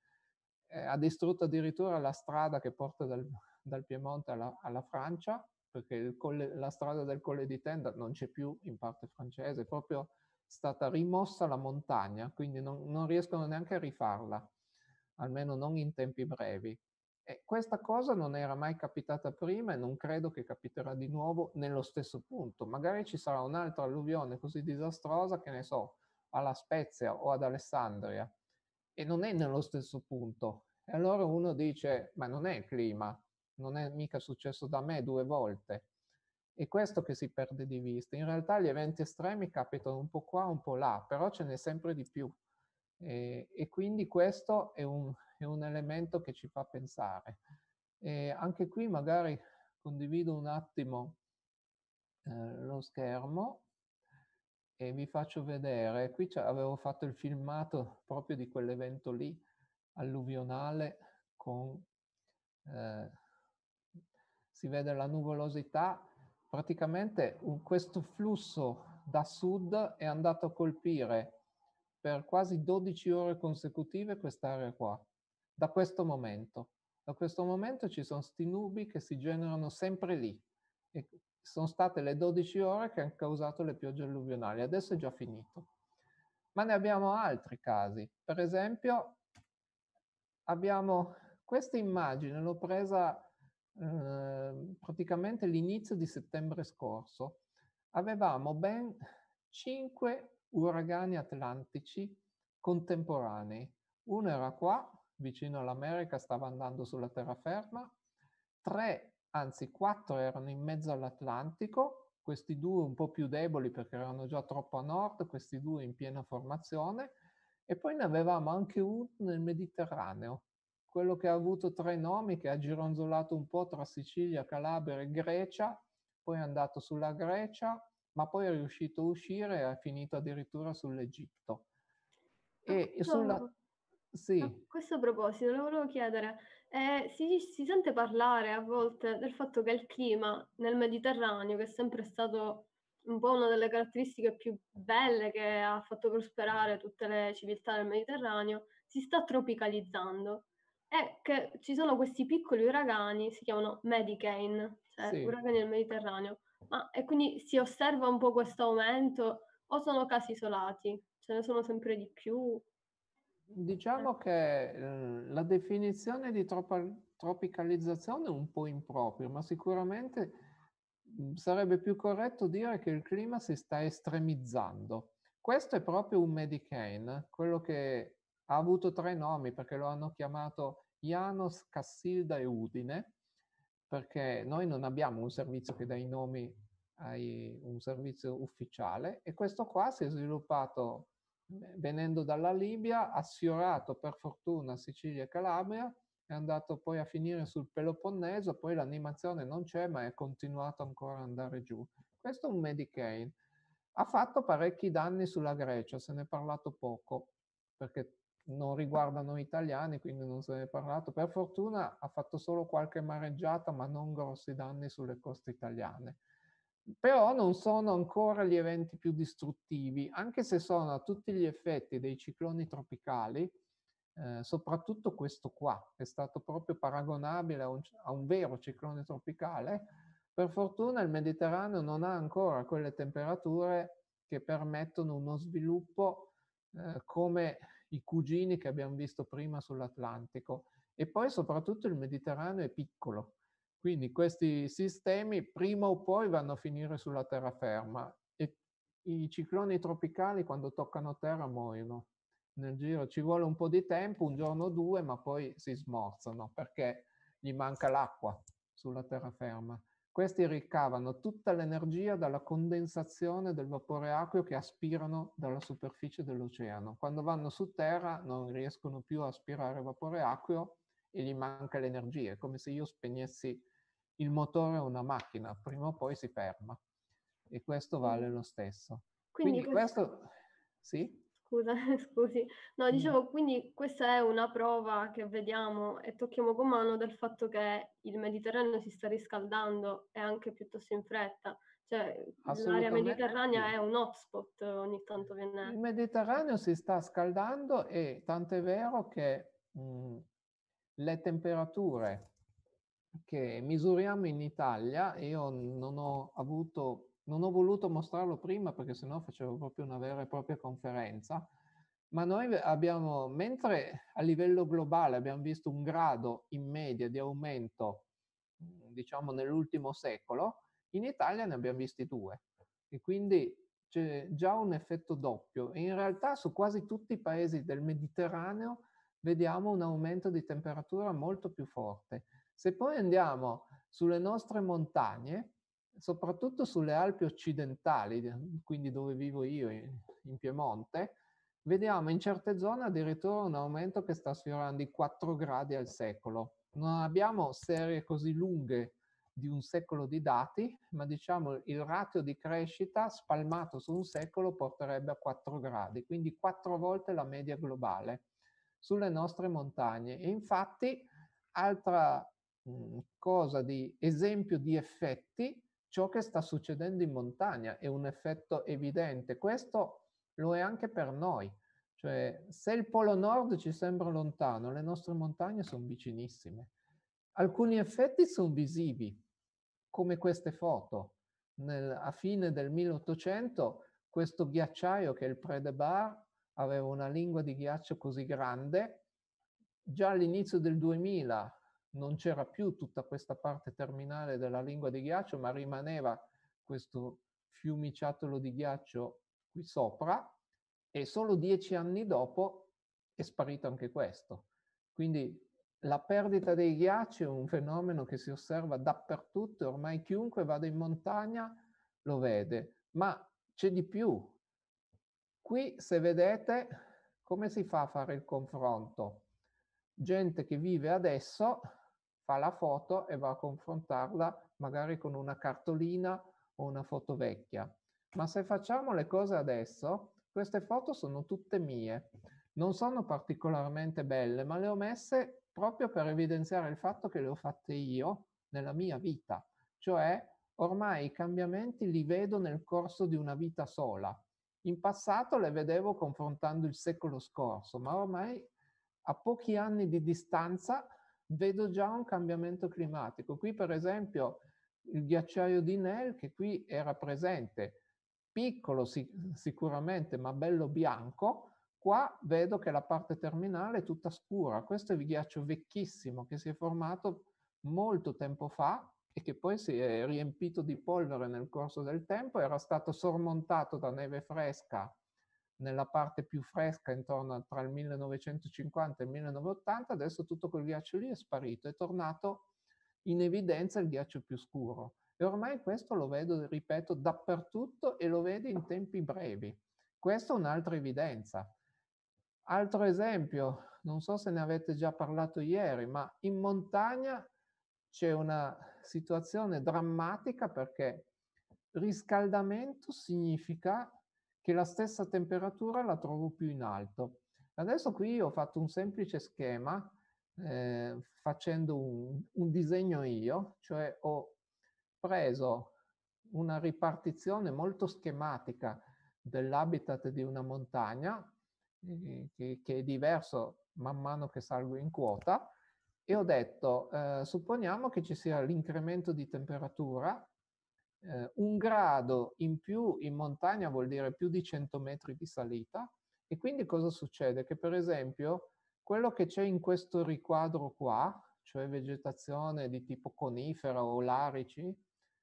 Speaker 3: Eh, ha distrutto addirittura la strada che porta dal, dal Piemonte alla, alla, Francia, perché colle, la strada del Colle di Tenda non c'è più in parte francese, proprio stata rimossa la montagna, quindi non, non riescono neanche a rifarla, almeno non in tempi brevi. E questa cosa non era mai capitata prima e non credo che capiterà di nuovo nello stesso punto. Magari ci sarà un'altra alluvione così disastrosa, che ne so, alla Spezia o ad Alessandria, e non è nello stesso punto. E allora uno dice, ma non è il clima, non è mica successo da me due volte. È questo che si perde di vista. In realtà gli eventi estremi capitano un po' qua, un po' là, però ce n'è sempre di più. E, e quindi questo è un, è un, elemento che ci fa pensare. E anche qui magari condivido un attimo eh, lo schermo e vi faccio vedere. Qui avevo fatto il filmato proprio di quell'evento lì, alluvionale, con... Eh, si vede la nuvolosità praticamente questo flusso da sud è andato a colpire per quasi 12 ore consecutive quest'area qua, da questo momento. Da questo momento ci sono sti nubi che si generano sempre lì e sono state le 12 ore che hanno causato le piogge alluvionali. Adesso è già finito. Ma ne abbiamo altri casi. Per esempio, abbiamo questa immagine, l'ho presa Ehm, praticamente l'inizio di settembre scorso, avevamo ben cinque uragani atlantici contemporanei. Uno era qua, vicino all'America, stava andando sulla terraferma, tre, anzi quattro erano in mezzo all'Atlantico, questi due un po' più deboli perché erano già troppo a nord, questi due in piena formazione, e poi ne avevamo anche uno nel Mediterraneo, quello che ha avuto tre nomi, che ha gironzolato un po' tra Sicilia, Calabria e Grecia, poi è andato sulla Grecia, ma poi è riuscito a uscire e ha finito addirittura sull'Egitto. E
Speaker 1: no,
Speaker 3: sulla... Sì.
Speaker 1: A questo proposito, le volevo chiedere, eh, si, si sente parlare a volte del fatto che il clima nel Mediterraneo, che è sempre stato un po' una delle caratteristiche più belle che ha fatto prosperare tutte le civiltà del Mediterraneo, si sta tropicalizzando e che ci sono questi piccoli uragani, si chiamano Medicane, cioè
Speaker 3: Sì.
Speaker 1: uragani del Mediterraneo, ma e quindi si osserva un po' questo aumento o sono casi isolati? Ce ne sono sempre di più?
Speaker 3: Diciamo che eh, la definizione di tropa- tropicalizzazione è un po' impropria, ma sicuramente mh, sarebbe più corretto dire che il clima si sta estremizzando. Questo è proprio un Medicane, quello che ha avuto tre nomi perché lo hanno chiamato Janos, Cassilda e Udine, perché noi non abbiamo un servizio che dà i nomi a un servizio ufficiale e questo qua si è sviluppato venendo dalla Libia, ha sfiorato per fortuna Sicilia e Calabria, è andato poi a finire sul Peloponneso, poi l'animazione non c'è, ma è continuato ancora ad andare giù. Questo è un Medicaid. Ha fatto parecchi danni sulla Grecia, se ne è parlato poco, perché riguarda noi italiani, quindi non se ne è parlato. Per fortuna ha fatto solo qualche mareggiata, ma non grossi danni sulle coste italiane però non sono ancora gli eventi più distruttivi, anche se sono a tutti gli effetti dei cicloni tropicali, eh, soprattutto questo qua, è stato proprio paragonabile a un, a un, vero ciclone tropicale. Per fortuna il Mediterraneo non ha ancora quelle temperature che permettono uno sviluppo eh, come i cugini che abbiamo visto prima sull'Atlantico. E poi soprattutto il Mediterraneo è piccolo, quindi questi sistemi prima o poi vanno a finire sulla terraferma e i cicloni tropicali quando toccano terra muoiono. Nel giro ci vuole un po' di tempo, un giorno o due, ma poi si smorzano perché gli manca l'acqua sulla terraferma. Questi ricavano tutta l'energia dalla condensazione del vapore acqueo che aspirano dalla superficie dell'oceano. Quando vanno su terra non riescono più a aspirare vapore acqueo e gli manca l'energia. È come se io spegnessi il motore è una macchina, prima o poi si ferma e questo vale lo stesso. Quindi, quindi questo... questo... Sì?
Speaker 1: Scusa, <laughs> scusi. No, dicevo, quindi questa è una prova che vediamo e tocchiamo con mano del fatto che il Mediterraneo si sta riscaldando e anche piuttosto in fretta. Cioè, l'area mediterranea è un hotspot, ogni tanto viene...
Speaker 3: Il Mediterraneo si sta scaldando e tanto è vero che mh, le temperature che misuriamo in Italia, io non ho avuto, non ho voluto mostrarlo prima perché sennò facevo proprio una vera e propria conferenza, ma noi abbiamo, mentre a livello globale abbiamo visto un grado in media di aumento, diciamo nell'ultimo secolo, in Italia ne abbiamo visti due. E quindi c'è già un effetto doppio. E in realtà su quasi tutti i paesi del Mediterraneo vediamo un aumento di temperatura molto più forte. Se poi andiamo sulle nostre montagne, soprattutto sulle Alpi occidentali, quindi dove vivo io, in Piemonte, vediamo in certe zone addirittura un aumento che sta sfiorando i 4 gradi al secolo. Non abbiamo serie così lunghe di un secolo di dati, ma diciamo il ratio di crescita spalmato su un secolo porterebbe a 4 gradi, quindi 4 volte la media globale sulle nostre montagne. E infatti, altra cosa di esempio di effetti, ciò che sta succedendo in montagna è un effetto evidente. Questo lo è anche per noi. Cioè, se il Polo Nord ci sembra lontano, le nostre montagne sono vicinissime. Alcuni effetti sono visivi, come queste foto. Nel, a fine del 1800 questo ghiacciaio che è il Predebar aveva una lingua di ghiaccio così grande. Già all'inizio del 2000 non c'era più tutta questa parte terminale della lingua di ghiaccio, ma rimaneva questo fiumiciattolo di ghiaccio qui sopra e solo dieci anni dopo è sparito anche questo. Quindi la perdita dei ghiacci è un fenomeno che si osserva dappertutto, ormai chiunque vada in montagna lo vede, ma c'è di più. Qui, se vedete, come si fa a fare il confronto? Gente che vive adesso fa la foto e va a confrontarla magari con una cartolina o una foto vecchia. Ma se facciamo le cose adesso, queste foto sono tutte mie. Non sono particolarmente belle, ma le ho messe proprio per evidenziare il fatto che le ho fatte io nella mia vita, cioè ormai i cambiamenti li vedo nel corso di una vita sola. In passato le vedevo confrontando il secolo scorso, ma ormai a pochi anni di distanza vedo già un cambiamento climatico. Qui per esempio il ghiacciaio di Nel che qui era presente, piccolo sic- sicuramente ma bello bianco, qua vedo che la parte terminale è tutta scura. Questo è il ghiaccio vecchissimo che si è formato molto tempo fa e che poi si è riempito di polvere nel corso del tempo, era stato sormontato da neve fresca nella parte più fresca intorno tra il 1950 e il 1980, adesso tutto quel ghiaccio lì è sparito, è tornato in evidenza il ghiaccio più scuro. E ormai questo lo vedo, ripeto, dappertutto e lo vedo in tempi brevi. Questa è un'altra evidenza. Altro esempio, non so se ne avete già parlato ieri, ma in montagna c'è una situazione drammatica perché riscaldamento significa che la stessa temperatura la trovo più in alto. Adesso qui ho fatto un semplice schema eh, facendo un, un disegno io, cioè ho preso una ripartizione molto schematica dell'habitat di una montagna eh, che, che, è diverso man mano che salgo in quota e ho detto eh, supponiamo che ci sia l'incremento di temperatura eh, un grado in più in montagna vuol dire più di 100 metri di salita e quindi cosa succede? Che per esempio quello che c'è in questo riquadro qua, cioè vegetazione di tipo conifera o larici,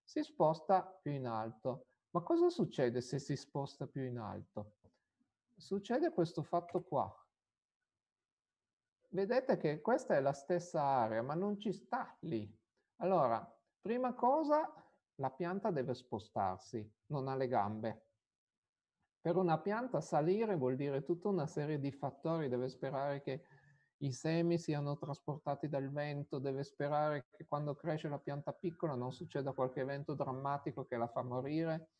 Speaker 3: si sposta più in alto. Ma cosa succede se si sposta più in alto? Succede questo fatto qua. Vedete che questa è la stessa area, ma non ci sta lì. Allora, prima cosa, la pianta deve spostarsi, non ha le gambe. Per una pianta salire vuol dire tutta una serie di fattori, deve sperare che i semi siano trasportati dal vento, deve sperare che quando cresce la pianta piccola non succeda qualche evento drammatico che la fa morire,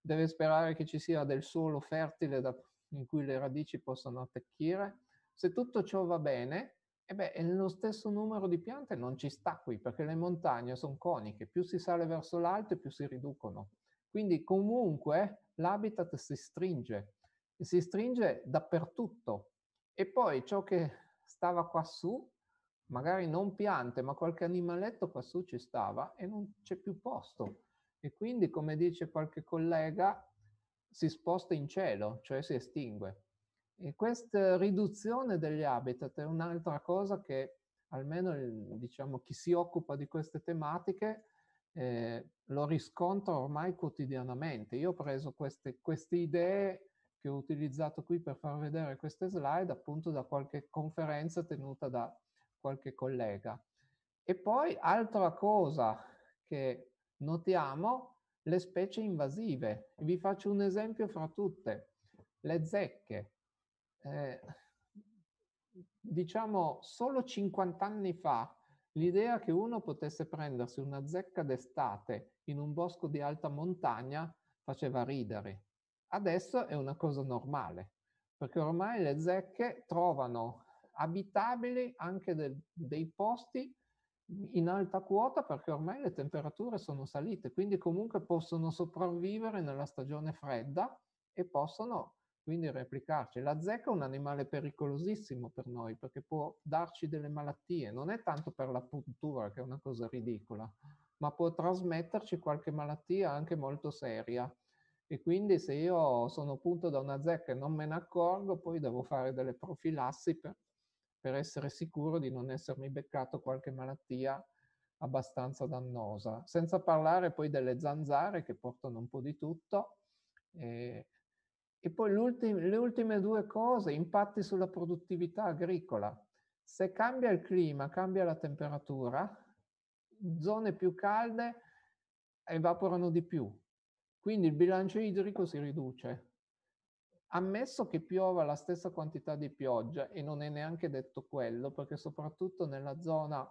Speaker 3: deve sperare che ci sia del suolo fertile da, in cui le radici possano attecchire. Se tutto ciò va bene, e beh, lo stesso numero di piante non ci sta qui, perché le montagne sono coniche, più si sale verso l'alto più si riducono. Quindi comunque l'habitat si stringe, si stringe dappertutto. E poi ciò che stava quassù, magari non piante, ma qualche animaletto quassù ci stava e non c'è più posto. E quindi, come dice qualche collega, si sposta in cielo, cioè si estingue. E questa riduzione degli habitat è un'altra cosa che almeno diciamo, chi si occupa di queste tematiche eh, lo riscontra ormai quotidianamente. Io ho preso queste, queste idee che ho utilizzato qui per far vedere queste slide appunto da qualche conferenza tenuta da qualche collega. E poi altra cosa che notiamo, le specie invasive. Vi faccio un esempio fra tutte. Le zecche eh, diciamo, solo 50 anni fa l'idea che uno potesse prendersi una zecca d'estate in un bosco di alta montagna faceva ridere. Adesso è una cosa normale, perché ormai le zecche trovano abitabili anche de- dei posti in alta quota perché ormai le temperature sono salite, quindi comunque possono sopravvivere nella stagione fredda e possono quindi replicarci. La zecca è un animale pericolosissimo per noi perché può darci delle malattie, non è tanto per la puntura che è una cosa ridicola, ma può trasmetterci qualche malattia anche molto seria. E quindi se io sono punto da una zecca e non me ne accorgo, poi devo fare delle profilassi per, per essere sicuro di non essermi beccato qualche malattia abbastanza dannosa. Senza parlare poi delle zanzare che portano un po' di tutto. E e poi le ultime due cose, impatti sulla produttività agricola. Se cambia il clima, cambia la temperatura, zone più calde evaporano di più. Quindi il bilancio idrico si riduce. Ammesso che piova la stessa quantità di pioggia, e non è neanche detto quello, perché soprattutto nella zona,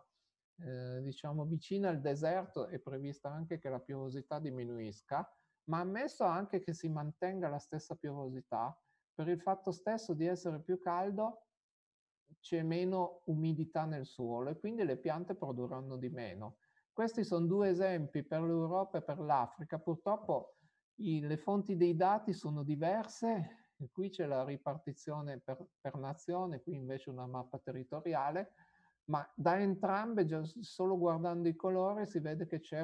Speaker 3: eh, diciamo, vicina al deserto è prevista anche che la piovosità diminuisca, ma ammesso anche che si mantenga la stessa piovosità, per il fatto stesso di essere più caldo c'è meno umidità nel suolo e quindi le piante produrranno di meno. Questi sono due esempi per l'Europa e per l'Africa. Purtroppo i, le fonti dei dati sono diverse, qui c'è la ripartizione per, per nazione, qui invece una mappa territoriale, ma da entrambe, solo guardando i colori, si vede che c'è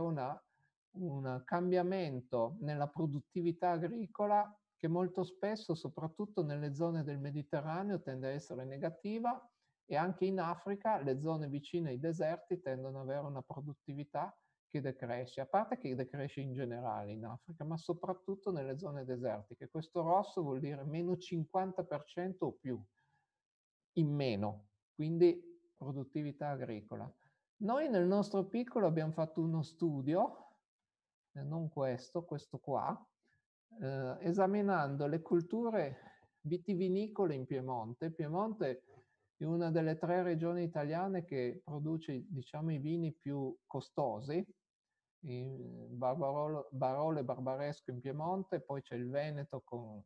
Speaker 3: un cambiamento nella produttività agricola che molto spesso, soprattutto nelle zone del Mediterraneo, tende a essere negativa e anche in Africa le zone vicine ai deserti tendono ad avere una produttività che decresce, a parte che decresce in generale in Africa, ma soprattutto nelle zone desertiche. Questo rosso vuol dire meno 50% o più in meno, quindi produttività agricola. Noi nel nostro piccolo abbiamo fatto uno studio, non questo, questo qua, eh, esaminando le culture vitivinicole in Piemonte. Piemonte è una delle tre regioni italiane che produce diciamo, i vini più costosi, Barbarolo, Barolo e Barbaresco in Piemonte, poi c'è il Veneto con,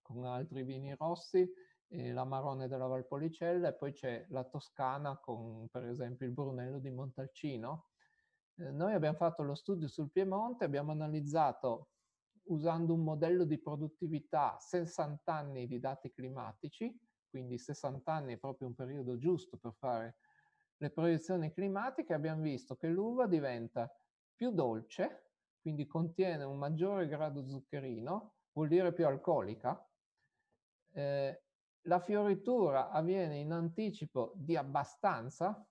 Speaker 3: con altri vini rossi, l'Amarone della Valpolicella e poi c'è la Toscana con per esempio il Brunello di Montalcino. Eh, noi abbiamo fatto lo studio sul Piemonte, abbiamo analizzato usando un modello di produttività 60 anni di dati climatici, quindi 60 anni è proprio un periodo giusto per fare le proiezioni climatiche, abbiamo visto che l'uva diventa più dolce, quindi contiene un maggiore grado zuccherino, vuol dire più alcolica. Eh, la fioritura avviene in anticipo di abbastanza,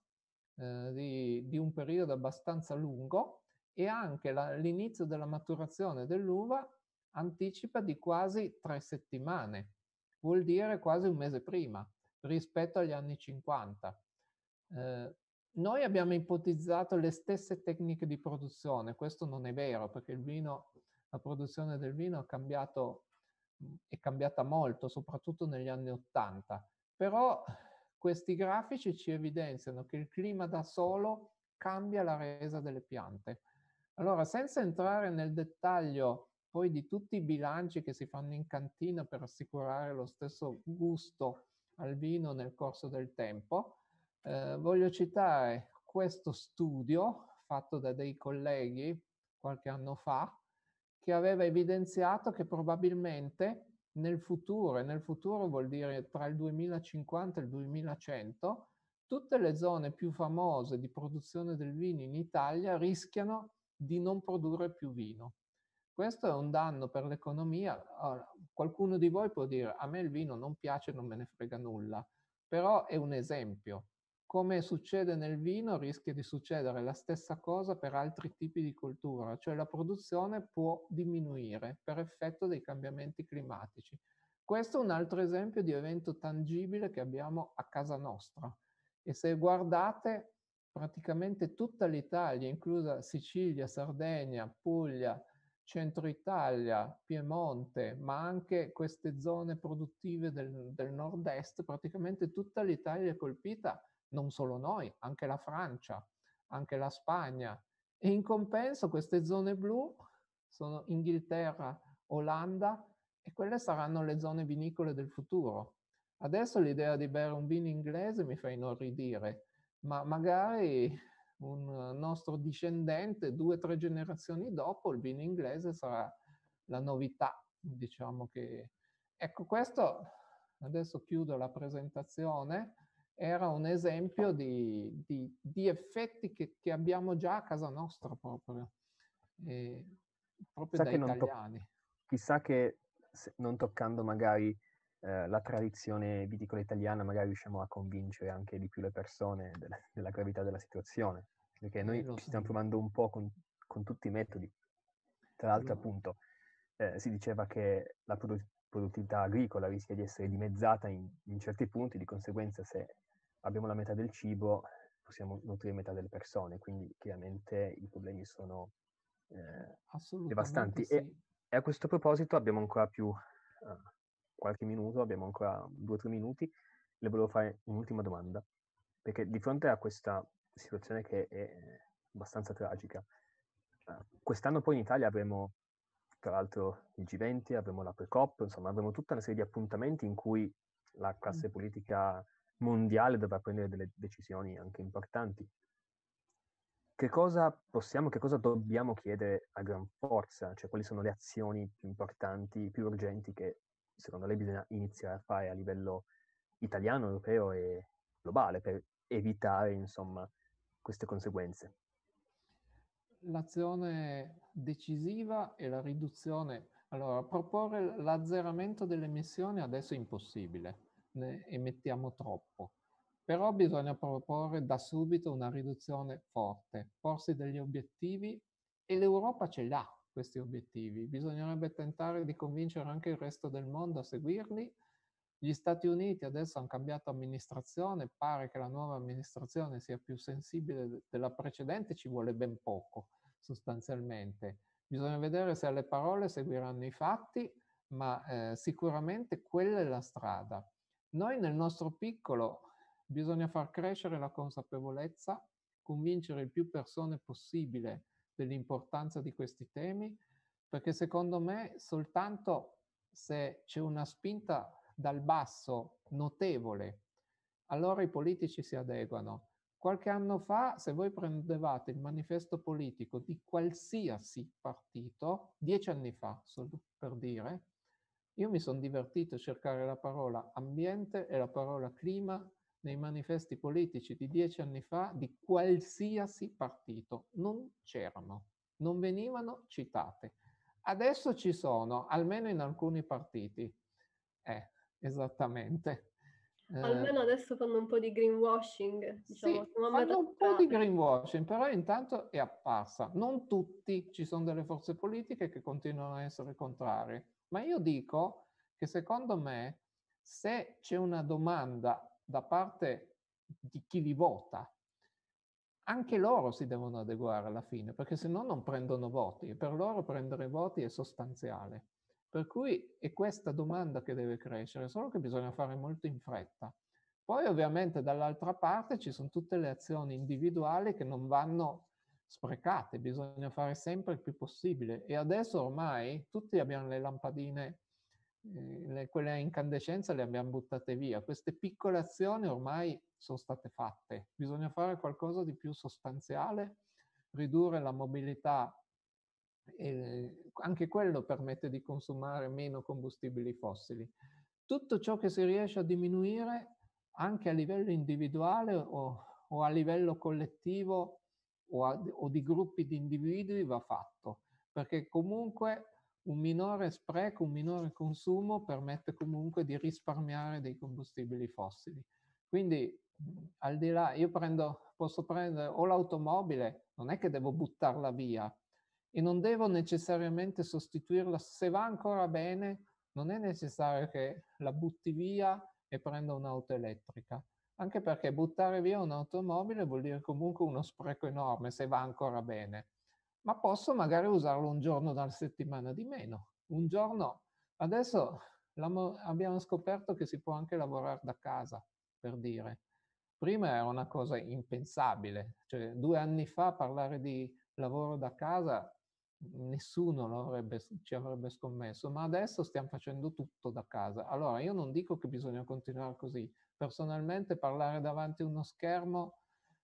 Speaker 3: eh, di, di un periodo abbastanza lungo, e anche l'inizio della maturazione dell'uva anticipa di quasi tre settimane, vuol dire quasi un mese prima rispetto agli anni 50. Eh, noi abbiamo ipotizzato le stesse tecniche di produzione, questo non è vero perché il vino, la produzione del vino è, cambiato, è cambiata molto, soprattutto negli anni 80, però questi grafici ci evidenziano che il clima da solo cambia la resa delle piante. Allora, senza entrare nel dettaglio poi di tutti i bilanci che si fanno in cantina per assicurare lo stesso gusto al vino nel corso del tempo, eh, voglio citare questo studio fatto da dei colleghi qualche anno fa che aveva evidenziato che probabilmente nel futuro, e nel futuro vuol dire tra il 2050 e il 2100, tutte le zone più famose di produzione del vino in Italia rischiano di non produrre più vino. Questo è un danno per l'economia. Allora, qualcuno di voi può dire a me il vino non piace, non me ne frega nulla, però è un esempio. Come succede nel vino, rischia di succedere la stessa cosa per altri tipi di cultura, cioè la produzione può diminuire per effetto dei cambiamenti climatici. Questo è un altro esempio di evento tangibile che abbiamo a casa nostra. E se guardate praticamente tutta l'Italia, inclusa Sicilia, Sardegna, Puglia, Centro Italia, Piemonte, ma anche queste zone produttive del, del nord-est, praticamente tutta l'Italia è colpita, non solo noi, anche la Francia, anche la Spagna. E in compenso queste zone blu sono Inghilterra, Olanda e quelle saranno le zone vinicole del futuro. Adesso l'idea di bere un vino inglese mi fa inorridire, ma magari un nostro discendente, due o tre generazioni dopo, il vino inglese sarà la novità, diciamo che... Ecco, questo, adesso chiudo la presentazione, era un esempio di, di, di effetti che, che, abbiamo già a casa nostra proprio, eh, proprio chissà da italiani.
Speaker 2: To- chissà che non toccando magari eh, la tradizione viticola italiana magari riusciamo a convincere anche di più le persone della, della gravità della situazione, perché noi ci stiamo provando un po' con, con tutti i metodi. Tra l'altro, appunto, eh, si diceva che la produ- produttività agricola rischia di essere dimezzata in, in, certi punti, di conseguenza se abbiamo la metà del cibo possiamo nutrire metà delle persone, quindi chiaramente i problemi sono eh, devastanti. Sì. E, e, a questo proposito abbiamo ancora più uh, qualche minuto, abbiamo ancora due o tre minuti, le volevo fare un'ultima domanda, perché di fronte a questa situazione che è abbastanza tragica, uh, quest'anno poi in Italia avremo tra l'altro il G20, avremo la Pre-COP, insomma avremo tutta una serie di appuntamenti in cui la classe politica mondiale dovrà prendere delle decisioni anche importanti. Che cosa possiamo, che cosa dobbiamo chiedere a gran forza? Cioè quali sono le azioni più importanti, più urgenti che secondo lei bisogna iniziare a fare a livello italiano, europeo e globale per evitare insomma queste conseguenze?
Speaker 3: L'azione decisiva è la riduzione. Allora, proporre l'azzeramento delle emissioni adesso è impossibile, ne emettiamo troppo. Però bisogna proporre da subito una riduzione forte, porsi degli obiettivi e l'Europa ce l'ha questi obiettivi. Bisognerebbe tentare di convincere anche il resto del mondo a seguirli. Gli Stati Uniti adesso hanno cambiato amministrazione, pare che la nuova amministrazione sia più sensibile della precedente, ci vuole ben poco sostanzialmente. Bisogna vedere se alle parole seguiranno i fatti, ma eh, sicuramente quella è la strada. Noi nel nostro piccolo bisogna far crescere la consapevolezza, convincere il più persone possibile dell'importanza di questi temi, perché secondo me soltanto se c'è una spinta dal basso notevole, allora i politici si adeguano. Qualche anno fa, se voi prendevate il manifesto politico di qualsiasi partito, dieci anni fa, solo per dire, io mi sono divertito a cercare la parola ambiente e la parola clima nei manifesti politici di dieci anni fa di qualsiasi partito. Non c'erano, non venivano citate. Adesso ci sono, almeno in alcuni partiti. Eh, esattamente.
Speaker 1: Eh, almeno adesso fanno un po' di greenwashing. Diciamo,
Speaker 3: sì, fanno un po' di greenwashing, però intanto è apparsa. Non tutti, ci sono delle forze politiche che continuano a essere contrarie. Ma io dico che secondo me se c'è una domanda da parte di chi li vota, anche loro si devono adeguare alla fine, perché se no non prendono voti e per loro prendere voti è sostanziale. Per cui è questa domanda che deve crescere, solo che bisogna fare molto in fretta. Poi ovviamente dall'altra parte ci sono tutte le azioni individuali che non vanno sprecate, bisogna fare sempre il più possibile e adesso ormai tutti abbiamo le lampadine le, quelle a incandescenza le abbiamo buttate via. Queste piccole azioni ormai sono state fatte. Bisogna fare qualcosa di più sostanziale, ridurre la mobilità. E anche quello permette di consumare meno combustibili fossili. Tutto ciò che si riesce a diminuire anche a livello individuale o, o a livello collettivo o, a, o di gruppi di individui va fatto, perché comunque un minore spreco, un minore consumo permette comunque di risparmiare dei combustibili fossili. Quindi al di là, io prendo, posso prendere o l'automobile, non è che devo buttarla via e non devo necessariamente sostituirla, se va ancora bene, non è necessario che la butti via e prenda un'auto elettrica, anche perché buttare via un'automobile vuol dire comunque uno spreco enorme se va ancora bene ma posso magari usarlo un giorno dalla settimana di meno. Un giorno, adesso abbiamo scoperto che si può anche lavorare da casa, per dire. Prima era una cosa impensabile, cioè due anni fa parlare di lavoro da casa nessuno avrebbe, ci avrebbe scommesso, ma adesso stiamo facendo tutto da casa. Allora io non dico che bisogna continuare così. Personalmente parlare davanti a uno schermo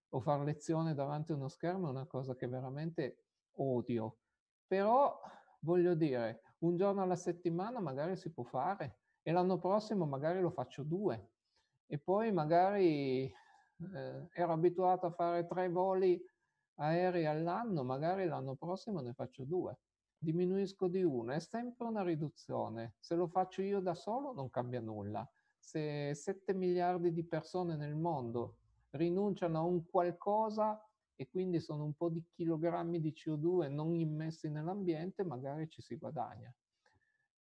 Speaker 3: o fare lezione davanti a uno schermo è una cosa che veramente odio. Però voglio dire, un giorno alla settimana magari si può fare e l'anno prossimo magari lo faccio due e poi magari eh, ero abituato a fare tre voli aerei all'anno, magari l'anno prossimo ne faccio due. Diminuisco di uno, è sempre una riduzione. Se lo faccio io da solo non cambia nulla. Se 7 miliardi di persone nel mondo rinunciano a un qualcosa, e quindi sono un po' di chilogrammi di CO2 non immessi nell'ambiente, magari ci si guadagna.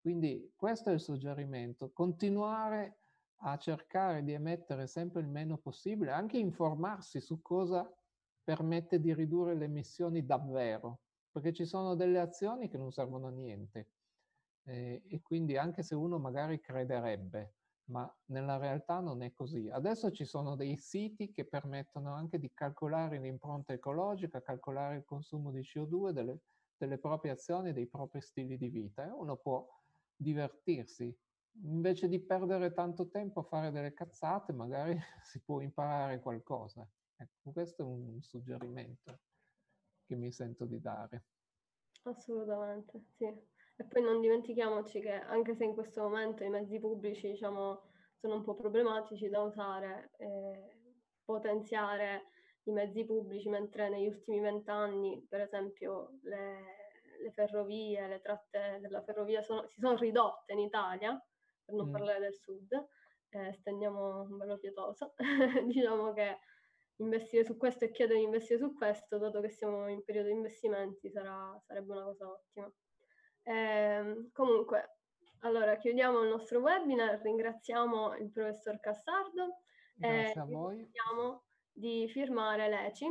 Speaker 3: Quindi questo è il suggerimento, continuare a cercare di emettere sempre il meno possibile, anche informarsi su cosa permette di ridurre le emissioni davvero, perché ci sono delle azioni che non servono a niente eh, e quindi anche se uno magari crederebbe ma nella realtà non è così. Adesso ci sono dei siti che permettono anche di calcolare l'impronta ecologica, calcolare il consumo di CO2 delle, delle proprie azioni, dei propri stili di vita e uno può divertirsi. Invece di perdere tanto tempo a fare delle cazzate, magari <laughs> si può imparare qualcosa. Ecco, questo è un suggerimento che mi sento di dare.
Speaker 1: Assolutamente, sì. E poi non dimentichiamoci che anche se in questo momento i mezzi pubblici, diciamo, sono un po' problematici da usare, eh, potenziare i mezzi pubblici, mentre negli ultimi vent'anni, per esempio, le, le, ferrovie, le tratte della ferrovia sono, si sono ridotte in Italia, per non mm. parlare del sud, eh, stendiamo un bello pietoso, <laughs> diciamo che investire su questo e chiedere di investire su questo, dato che siamo in periodo di investimenti, sarà, sarebbe una cosa ottima. Eh, comunque, allora chiudiamo il nostro webinar, ringraziamo il professor Cassardo
Speaker 3: Grazie e.
Speaker 1: Chiediamo di firmare l'ECI,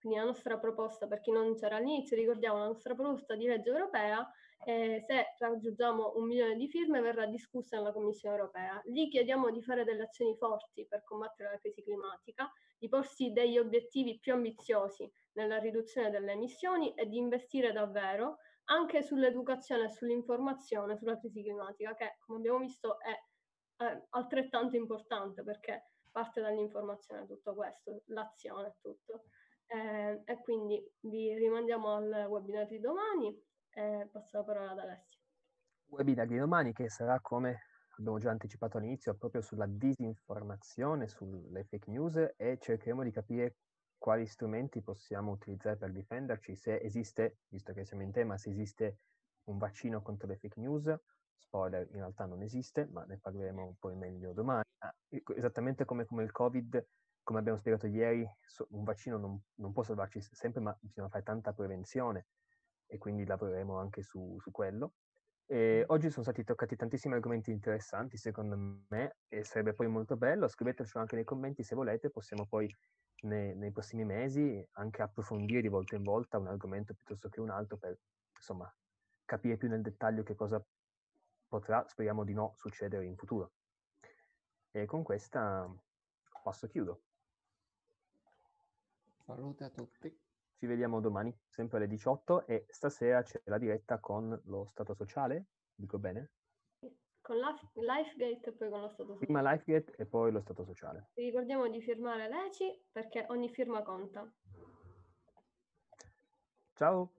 Speaker 1: quindi la nostra proposta, per chi non c'era all'inizio, ricordiamo la nostra proposta di legge europea eh, se raggiungiamo un milione di firme verrà discussa nella Commissione europea. Lì chiediamo di fare delle azioni forti per combattere la crisi climatica, di porsi degli obiettivi più ambiziosi nella riduzione delle emissioni e di investire davvero anche sull'educazione e sull'informazione sulla crisi climatica, che come abbiamo visto è eh, altrettanto importante perché parte dall'informazione tutto questo, l'azione è tutto. Eh, e quindi vi rimandiamo al webinar di domani e passo la parola ad Alessio.
Speaker 2: Webinar di domani che sarà come abbiamo già anticipato all'inizio proprio sulla disinformazione, sulle fake news e cercheremo di capire quali strumenti possiamo utilizzare per difenderci, se esiste, visto che siamo in tema, se esiste un vaccino contro le fake news, spoiler, in realtà non esiste, ma ne parleremo poi meglio domani. Ah, esattamente come, come il Covid, come abbiamo spiegato ieri, un vaccino non, non può salvarci sempre, ma bisogna fare tanta prevenzione e quindi lavoreremo anche su, su quello. E oggi sono stati toccati tantissimi argomenti interessanti, secondo me, e sarebbe poi molto bello. Scrivetecelo anche nei commenti se volete, possiamo poi nei, nei, prossimi mesi anche approfondire di volta in volta un argomento piuttosto che un altro per, insomma, capire più nel dettaglio che cosa potrà, speriamo di no, succedere in futuro. E con questa passo chiudo.
Speaker 3: Salute a tutti.
Speaker 2: Ci vediamo domani, sempre alle 18 e stasera c'è la diretta con lo Stato Sociale, dico bene?
Speaker 1: Con LifeGate e poi con lo Stato Sociale.
Speaker 2: Prima LifeGate e poi lo Stato Sociale.
Speaker 1: Vi ricordiamo di firmare l'ECI perché ogni firma conta.
Speaker 2: Ciao!